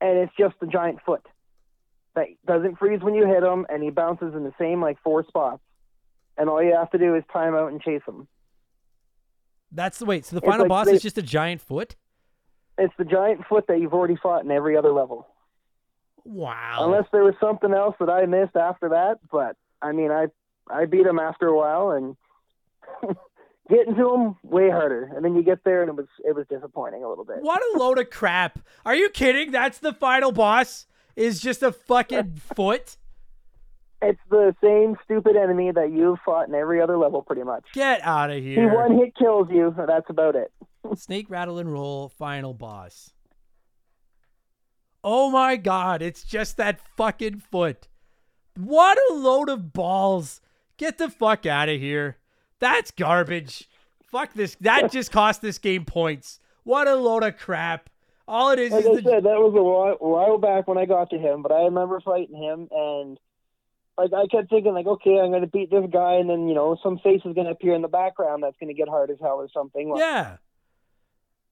and it's just a giant foot that doesn't freeze when you hit him, and he bounces in the same like four spots, and all you have to do is time out and chase him. That's the wait. So the It's final like boss they- is just a giant foot. It's the giant foot that you've already fought in every other level. Wow. Unless there was something else that I missed after that, but I mean, I I beat him after a while, and <laughs> getting to him way harder. And then you get there, and it was it was disappointing a little bit. What a load of crap. Are you kidding? That's the final boss? Is just a fucking <laughs> foot? It's the same stupid enemy that you've fought in every other level, pretty much. Get out of here. He one hit kills you. That's about it. Snake rattle and roll final boss. Oh my god, it's just that fucking foot. What a load of balls. Get the fuck out of here. That's garbage. Fuck this. That <laughs> just cost this game points. What a load of crap. All it is Like is I the said, that was a while, a while back when I got to him, but I remember fighting him, and like I kept thinking, like, okay, I'm gonna beat this guy, and then you know some face is gonna appear in the background that's gonna get hard as hell or something. Well, Yeah.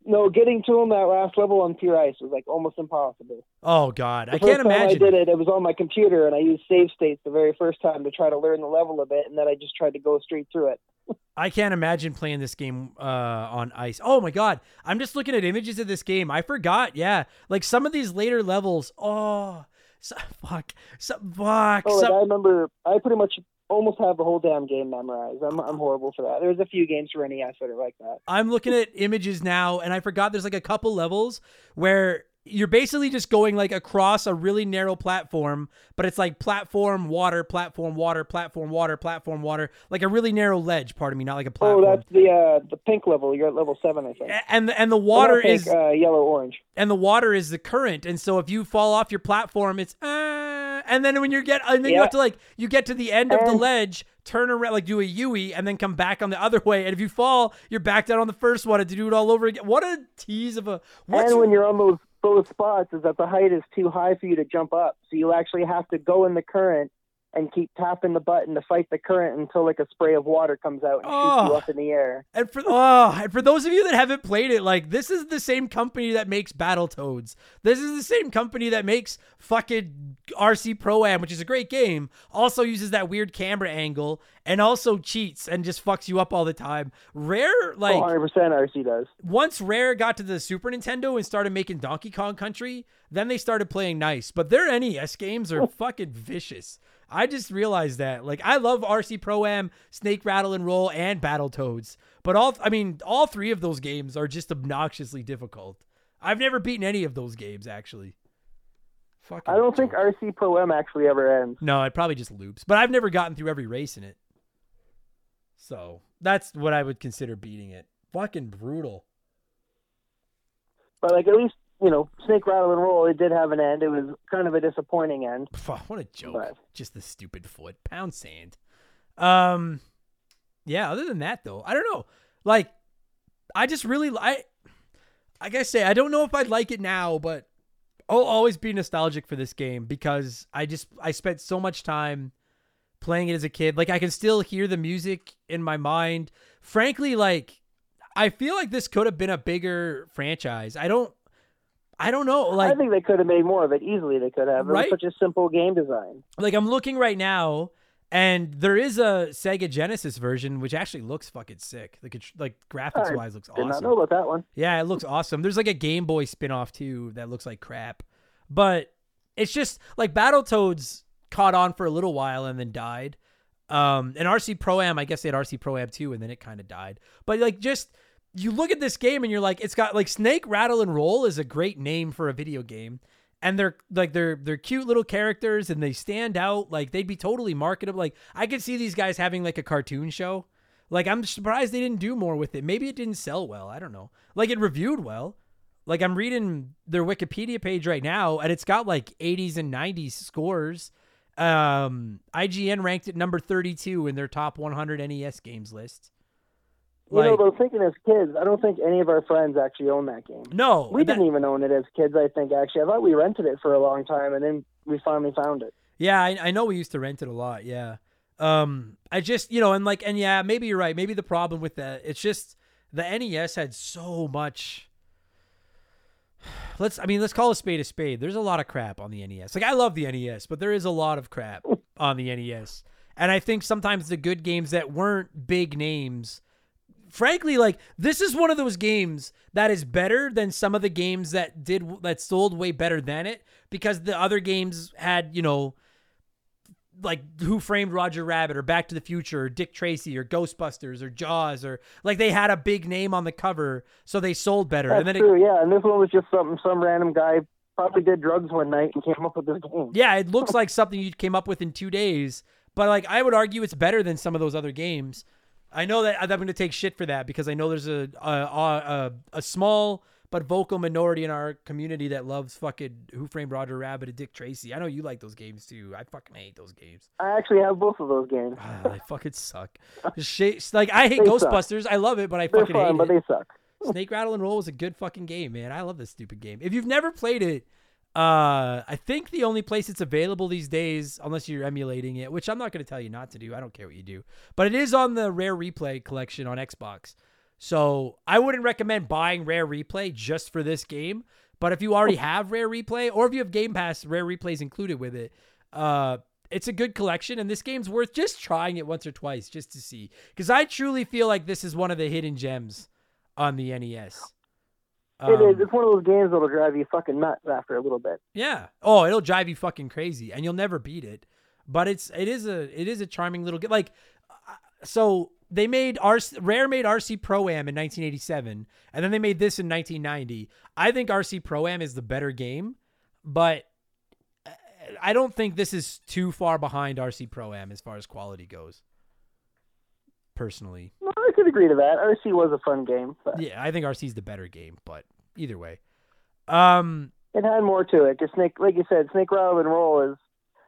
No, getting to him that last level on pure ice was like almost impossible. Oh god, The I can't imagine. I did it, it was on my computer, and I used save states the very first time to try to learn the level a bit, and then I just tried to go straight through it. <laughs> I can't imagine playing this game uh, on ice. Oh my god, I'm just looking at images of this game. I forgot. Yeah, like some of these later levels. Oh, so, fuck, so, fuck. Oh, like some- I remember, I pretty much almost have the whole damn game memorized. I'm I'm horrible for that. There's a few games for NES that are like that. I'm looking at images now, and I forgot there's like a couple levels where you're basically just going like across a really narrow platform, but it's like platform, water, platform, water, platform, water, platform, water, like a really narrow ledge. Pardon me, not like a platform. Oh, that's the uh, the pink level. You're at level seven, I think. And and the water pink, is uh, yellow orange. and the water is the current and so if you fall off your platform it's uh, and then when you get and then you have to like you get to the end of the um, ledge turn around like do a Yui and then come back on the other way. And if you fall you're back down on the first one and to do it all over again. What a tease of a what's and when you're on those those spots, is that the height is too high for you to jump up, so you actually have to go in the current and keep tapping the button to fight the current until like a spray of water comes out and shoots Oh. you up in the air. And for oh, and for those of you that haven't played it, like this is the same company that makes Battletoads. This is the same company that makes fucking RC Pro Am, which is a great game. Also uses that weird camera angle and also cheats and just fucks you up all the time. Rare, like oh, 100% RC does. once Rare got to the Super Nintendo and started making Donkey Kong Country, then they started playing nice. But their NES games are <laughs> fucking vicious. I just realized that. Like, I love RC Pro Am, Snake Rattle and Roll, and Battle Toads, But all, I mean, all three of those games are just obnoxiously difficult. I've never beaten any of those games, actually. Fucking I don't think. RC Pro Am actually ever ends. No, it probably just loops. But I've never gotten through every race in it. So that's what I would consider beating it. Fucking brutal. But like at least you know Snake Rattle and Roll, it did have an end. It was kind of a disappointing end. <laughs> What a joke. But- Just the stupid foot. Pound sand. Um yeah, other than that though, I don't know. Like I just really I like I say, I don't know if I'd like it now, but I'll always be nostalgic for this game because I just I spent so much time playing it as a kid. Like I can still hear the music in my mind. Frankly, like I feel like this could have been a bigger franchise. I don't I don't know. Like I think they could have made more of it easily. They could have. It Right? was such a simple game design. like I'm looking right now And there is a Sega Genesis version which actually looks fucking sick. Like it's like graphics I wise looks Did not awesome. know about that one. Yeah, it looks awesome. There's like a Game Boy spin-off too that looks like crap. But it's just like Battletoads caught on for a little while and then died. Um and RC Pro Am, I guess they had RC Pro Am too, and then it kind of died. But like just you look at this game and you're like, it's got like Snake Rattle and Roll is a great name for a video game. And they're like they're they're cute little characters and they stand out. Like they'd be totally marketable. Like I could see these guys having like a cartoon show. Like I'm surprised they didn't do more with it. Maybe it didn't sell well. I don't know. Like it reviewed well. Like I'm reading their Wikipedia page right now, and it's got like 80s and 90s scores. Um, IGN ranked it number 32 in their top 100 NES games list. You know, Like, but thinking as kids, I don't think any of our friends actually own that game. no, We that- didn't even own it as kids. I think actually, I thought we rented it for a long time, and then we finally found it. Yeah, I, I know we used to rent it a lot. Yeah. Um, I just, you know, and like, and yeah, maybe you're right. Maybe the problem with that, it's just the NES had so much. <sighs> Let's, I mean, let's call a spade a spade. There's a lot of crap on the NES. Like, I love the NES, but there is a lot of crap <laughs> on the NES. And I think sometimes the good games that weren't big names, frankly, like this is one of those games that is better than some of the games that did that sold way better than it because the other games had, you know, like Who Framed Roger Rabbit or Back to the Future or Dick Tracy or Ghostbusters or Jaws or like they had a big name on the cover, so they sold better. That's and then true. it, yeah, and this one was just something some random guy probably did drugs one night and came up with this game. yeah, it looks <laughs> like something you came up with in two days. But like I would argue it's better than some of those other games. I know that I'm going to take shit for that because I know there's a a, a a small but vocal minority in our community that loves fucking Who Framed Roger Rabbit and Dick Tracy. I know you like those games too. I fucking hate those games. I actually have both of those games. Ah, they fucking suck. Shit- like I hate They suck. Ghostbusters. I love it, but I They're fucking fun, hate but it. they suck. Snake Rattle and Roll was a good fucking game, man. I love this stupid game. If you've never played it, uh, I think the only place it's available these days, unless you're emulating it, which I'm not going to tell you not to do. I don't care what you do, but it is on the Rare Replay collection on Xbox. So I wouldn't recommend buying Rare Replay just for this game. But if you already have Rare Replay, or if you have Game Pass, Rare Replays included with it, uh, it's a good collection, and this game's worth just trying it once or twice just to see. Because I truly feel like this is one of the hidden gems on the NES. It is. Um, It's one of those games that'll drive you fucking nuts after a little bit. Yeah. Oh, it'll drive you fucking crazy, and you'll never beat it. But it's it is a it is a charming little game. Like, uh, so they made RC, Rare made RC Pro Am in 1987, and then they made this in 1990. I think RC Pro Am is the better game, but uh, I don't think this is too far behind RC Pro Am as far as quality goes. Personally, No, I could agree to that. RC was a fun game, but yeah, I think RC is the better game, but either way, um, it had more to it. 'Cause Snake, like you said, Snake Rattle and Roll is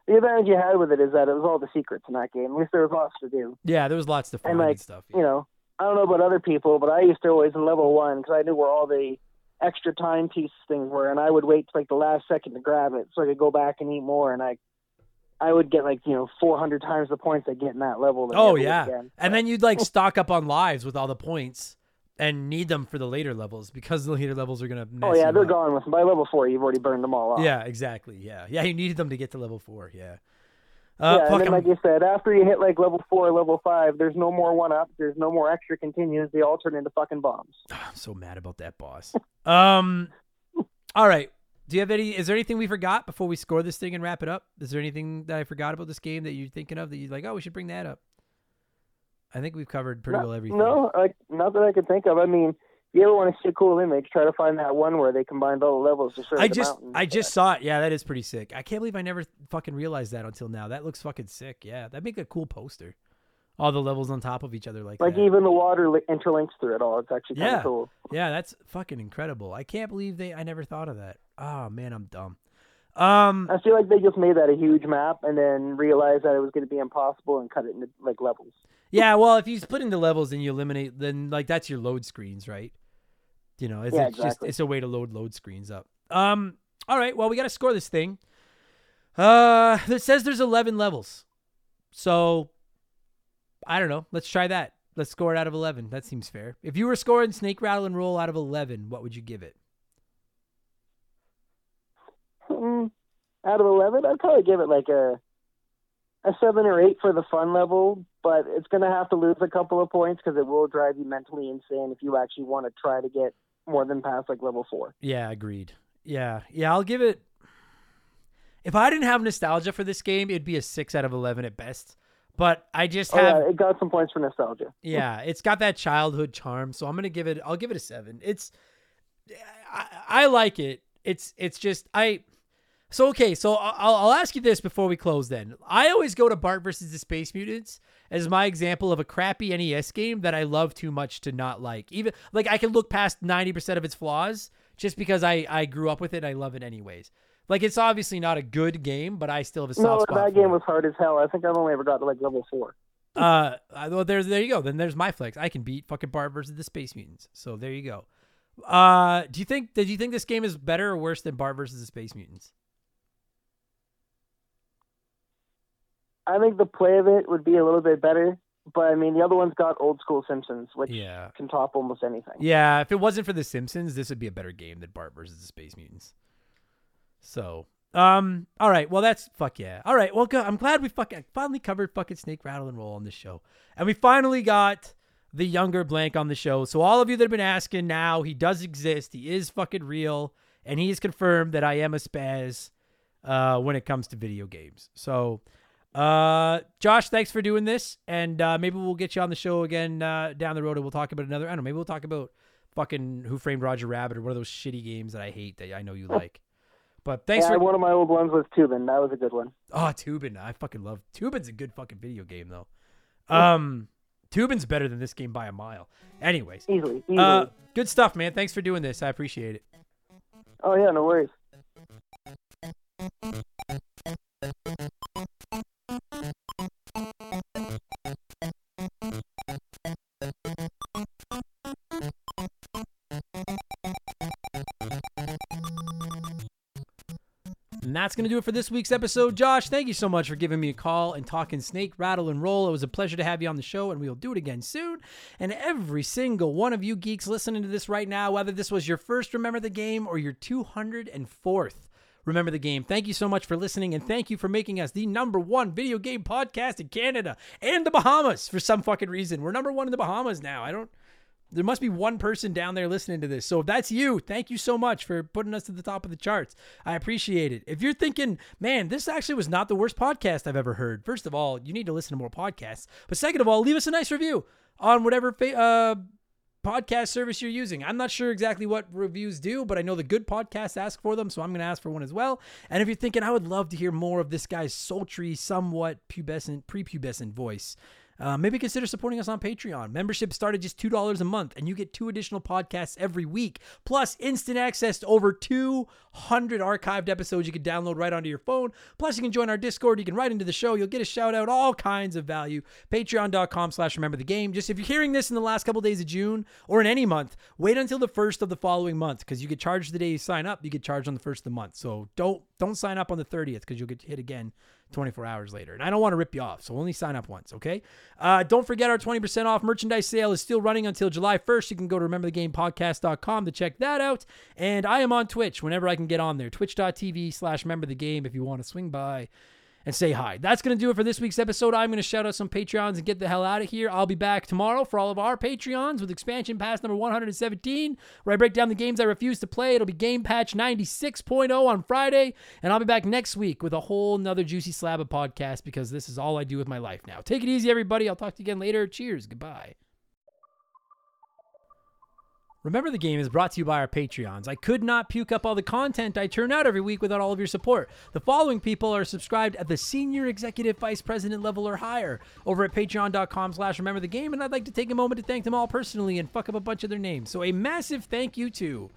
the advantage you had with it is that it was all the secrets in that game. At least there was lots to do. yeah, there was lots to find And and, like stuff. you know, I don't know about other people, but I used to always in level one because I knew where all the extra time piece things were, and I would wait till, like the last second to grab it so I could go back and eat more, and I. I would get like you know 400 times the points I get in that level. Oh yeah, and then you'd like stock up on lives with all the points and need them for the later levels because the later levels are gonna. Oh yeah, they're up. gone with by level four. You've already burned them all off. Yeah, exactly. Yeah, yeah. You needed them to get to level four. Yeah. yeah, Uh, and then like you said, after you hit like level four, level five, there's no more one up. There's no more extra continues. They all turn into fucking bombs. <sighs> I'm so mad about that boss. <laughs> um, all right. Do you have any? Is there anything we forgot before we score this thing and wrap it up? Is there anything that I forgot about this game that you're thinking of that you're like, oh, we should bring that up? I think we've covered pretty Not- well everything. No, like not that I can think of. I mean, if you ever want to see a cool image, try to find that one where they combined all the levels to show I just. I just saw it. Yeah, that is pretty sick. I can't believe I never fucking realized that until now. That looks fucking sick. Yeah, that'd make a cool poster. All the levels on top of each other like, like that. even the water li- interlinks through it all. It's actually kind of Yeah. cool. Yeah, that's fucking incredible. I can't believe they I never thought of that. Oh man, I'm dumb. Um I feel like they just made that a huge map and then realized that it was going to be impossible and cut it into like levels. yeah, well, if you split into levels and you eliminate then like that's your load screens, right? You know, it's, Yeah, it's just it's a way to load load screens up. Um all right, well, we got to score this thing. Uh it says there's 11 levels. So I don't know. Let's try that. Let's score it out of 11. That seems fair. If you were scoring Snake Rattle and Roll out of 11, what would you give it? Mm, out of eleven, I'd probably give it like a a seven or eight for the fun level, but it's going to have to lose a couple of points because it will drive you mentally insane if you actually want to try to get more than past like level four. Yeah, agreed. Yeah, yeah, I'll give it. If I didn't have nostalgia for this game, it'd be a six out of eleven at best. But I just Oh, yeah, it got some points for nostalgia. <laughs> yeah, it's got that childhood charm, so I'm gonna give it. I'll give it a seven. It's, I, I like it. It's it's just I. So okay, so I'll, I'll ask you this before we close. Then I always go to Bart versus the Space Mutants as my example of a crappy NES game that I love too much to not like. Even like I can look past ninety percent of its flaws just because I I grew up with it. I love it anyways. Like it's obviously not a good game, but I still have a soft No, spot. that game it. was hard as hell. I think I've only ever got to like level four. Uh, uh, well, there's there you go. Then there's my flex. I can beat fucking Bart versus the Space Mutants. So there you go. Uh, do you think? Did you think this game is better or worse than Bart versus the Space Mutants? I think the play of it would be a little bit better, but I mean the other one's got old school Simpsons, which Yeah. can top almost anything. Yeah. If it wasn't for the Simpsons, this would be a better game than Bart versus the Space Mutants. So, um, all right. Well, that's fuck yeah. All right. Well. I'm glad we fucking finally covered fucking Snake Rattle and Roll on this show, and we finally got the younger blank on the show. So all of you that have been asking now, he does exist. He is fucking real, and he has confirmed that I am a spaz uh, when it comes to video games. So, uh, Josh, thanks for doing this, and uh, maybe we'll get you on the show again uh, down the road, and we'll talk about another. I don't know. Maybe we'll talk about fucking Who Framed Roger Rabbit or one of those shitty games that I hate that I know you like. But thanks Yeah, for one of my old ones was Toobin. That was a good one. Oh, Toobin. I fucking love Toobin's a good fucking video game though. Um Toobin's better than this game by a mile. Anyways. Easily, easily. Uh good stuff, man. Thanks for doing this. I appreciate it. oh yeah, no worries. That's going to do it for this week's episode. Josh, thank you so much for giving me a call and talking snake, rattle, and roll. It was a pleasure to have you on the show, and we'll do it again soon. And every single one of you geeks listening to this right now, whether this was your first Remember the Game or your 204th Remember the Game, thank you so much for listening, and thank you for making us the number one video game podcast in Canada and the Bahamas for some fucking reason. We're number one in the Bahamas now. I don't. There must be one person down there listening to this. So if that's you, thank you so much for putting us to the top of the charts. I appreciate it. If you're thinking, man, this actually was not the worst podcast I've ever heard, first of all, you need to listen to more podcasts. But second of all, leave us a nice review on whatever fa- uh, podcast service you're using. I'm not sure exactly what reviews do, but I know the good podcasts ask for them, so I'm going to ask for one as well. And if you're thinking, I would love to hear more of this guy's sultry, somewhat pubescent, prepubescent voice. Uh, maybe consider supporting us on Patreon. Membership started just $2 a month, and you get two additional podcasts every week, plus instant access to over 200 archived episodes you can download right onto your phone. Plus, you can join our Discord. You can write into the show. You'll get a shout out, all kinds of value. Patreon.com slash remember the game. Just if you're hearing this in the last couple days of June or in any month, wait until the first of the following month because you get charged the day you sign up. You get charged on the first of the month. So don't don't sign up on the 30th because you'll get hit again 24 hours later. And I don't want to rip you off, so only sign up once, okay? Uh, don't forget our 20% off merchandise sale is still running until July 1st. You can go to rememberthegamepodcast.com to check that out. And I am on Twitch whenever I can get on there. Twitch.tv slash remember the game if you want to swing by and say hi. That's going to do it for this week's episode. I'm going to shout out some Patreons and get the hell out of here. I'll be back tomorrow for all of our Patreons with expansion pass number 117, where I break down the games I refuse to play. It'll be Game Patch 96.0 on Friday, and I'll be back next week with a whole nother juicy slab of podcast because this is all I do with my life now. Take it easy, everybody. I'll talk to you again later. Cheers. Goodbye. Remember the Game is brought to you by our Patreons. I could not puke up all the content I turn out every week without all of your support. The following people are subscribed at the senior executive vice president level or higher over at patreon.com slash remember the game, and I'd like to take a moment to thank them all personally and fuck up a bunch of their names. So a massive thank you to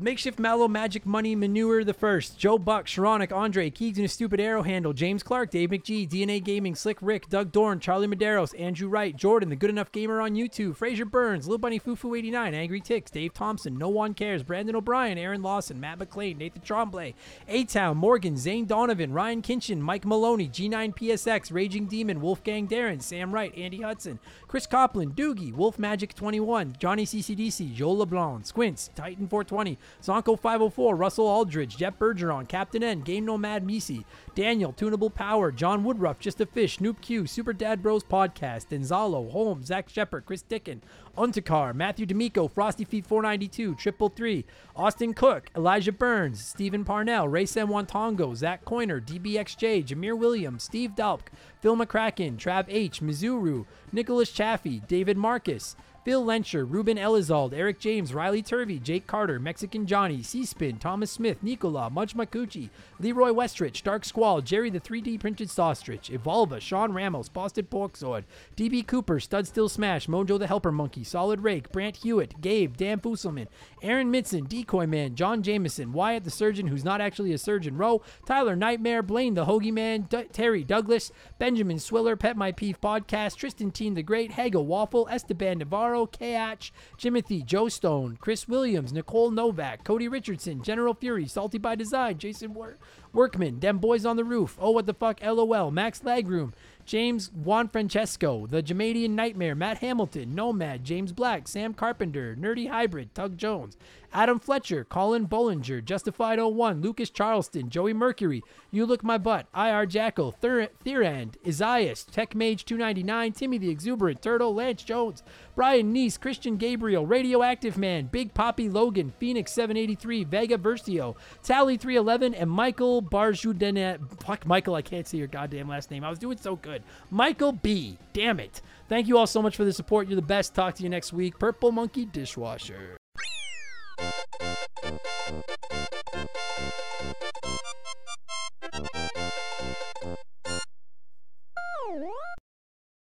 Makeshift Mallow Magic Money Manure the First, Joe Buck, Sharonic, Andre, Keegs and a Stupid Arrow Handle, James Clark, Dave McGee, DNA Gaming, Slick Rick, Doug Dorn, Charlie Maderos, Andrew Wright, Jordan, The Good Enough Gamer on YouTube, Fraser Burns, Lil Bunny Fufu 89, Angry Ticks, Dave Thompson, No One Cares, Brandon O'Brien, Aaron Lawson, Matt McLean, Nathan Tremblay, A-Town, Morgan, Zane Donovan, Ryan Kinchin, Mike Maloney, G9PSX, Raging Demon, Wolfgang Darren, Sam Wright, Andy Hudson, Chris Copland, Doogie, Wolf Magic 21, Johnny CCDC, Joe LeBlanc, Squints, Titan 420, Zonko504, Russell Aldridge, Jeff Bergeron, Captain N, Game Nomad Misi, Daniel, Tunable Power, John Woodruff, Just a Fish, Snoop Q, Super Dad Bros Podcast, Denzalo, Holmes, Zach Shepard, Chris Dickin, Untakar, Matthew D'Amico, Frosty Feet 492, Triple Three, Austin Cook, Elijah Burns, Stephen Parnell, Ray Sam Wantongo, Zach Coiner, DBXJ, Jameer Williams, Steve Dalk, Phil McCracken, Trav H, Mizuru, Nicholas Chaffee, David Marcus, Phil Lencher, Ruben Elizald, Eric James, Riley Turvey, Jake Carter, Mexican Johnny, C-Spin, Thomas Smith, Nicola, Mudge Makuchi, Leroy Westrich, Dark Squall, Jerry the 3D Printed Saustrich, Evolva, Sean Ramos, Boston Porksword, DB Cooper, Stud Still Smash, Mojo the Helper Monkey, Solid Rake, Brant Hewitt, Gabe, Dan Fusselman, Aaron Mitson, Decoy Man, John Jameson, Wyatt the Surgeon, who's not actually a surgeon, Rowe, Tyler Nightmare, Blaine the Hoagie Man, D- Terry Douglas, Benjamin Swiller, Pet My Peeve Podcast, Tristan Teen the Great, Hegel Waffle, Esteban Navarro, Kach, Jimothy, Joe Stone, Chris Williams, Nicole Novak, Cody Richardson, General Fury, Salty by Design, Jason Wor- Workman, Dem Boys on the Roof, Oh What the Fuck, LOL, Max Lagroom, James Juan Francesco, The Jamadian Nightmare, Matt Hamilton, Nomad, James Black, Sam Carpenter, Nerdy Hybrid, Tug Jones, Adam Fletcher, Colin Bollinger, Justified 01, Lucas Charleston, Joey Mercury, You Look My Butt, IR Jackal, Thirand, Isaias, Tech Mage 299, Timmy the Exuberant, Turtle, Lance Jones, Brian Neese, Christian Gabriel, Radioactive Man, Big Poppy Logan, Phoenix 783, Vega Versio, Tally 311, and Michael Barjudenet. Fuck, Michael, I can't say your goddamn last name. I was doing so good. Michael B. Damn it. Thank you all so much for the support. You're the best. Talk to you next week. Purple Monkey Dishwasher.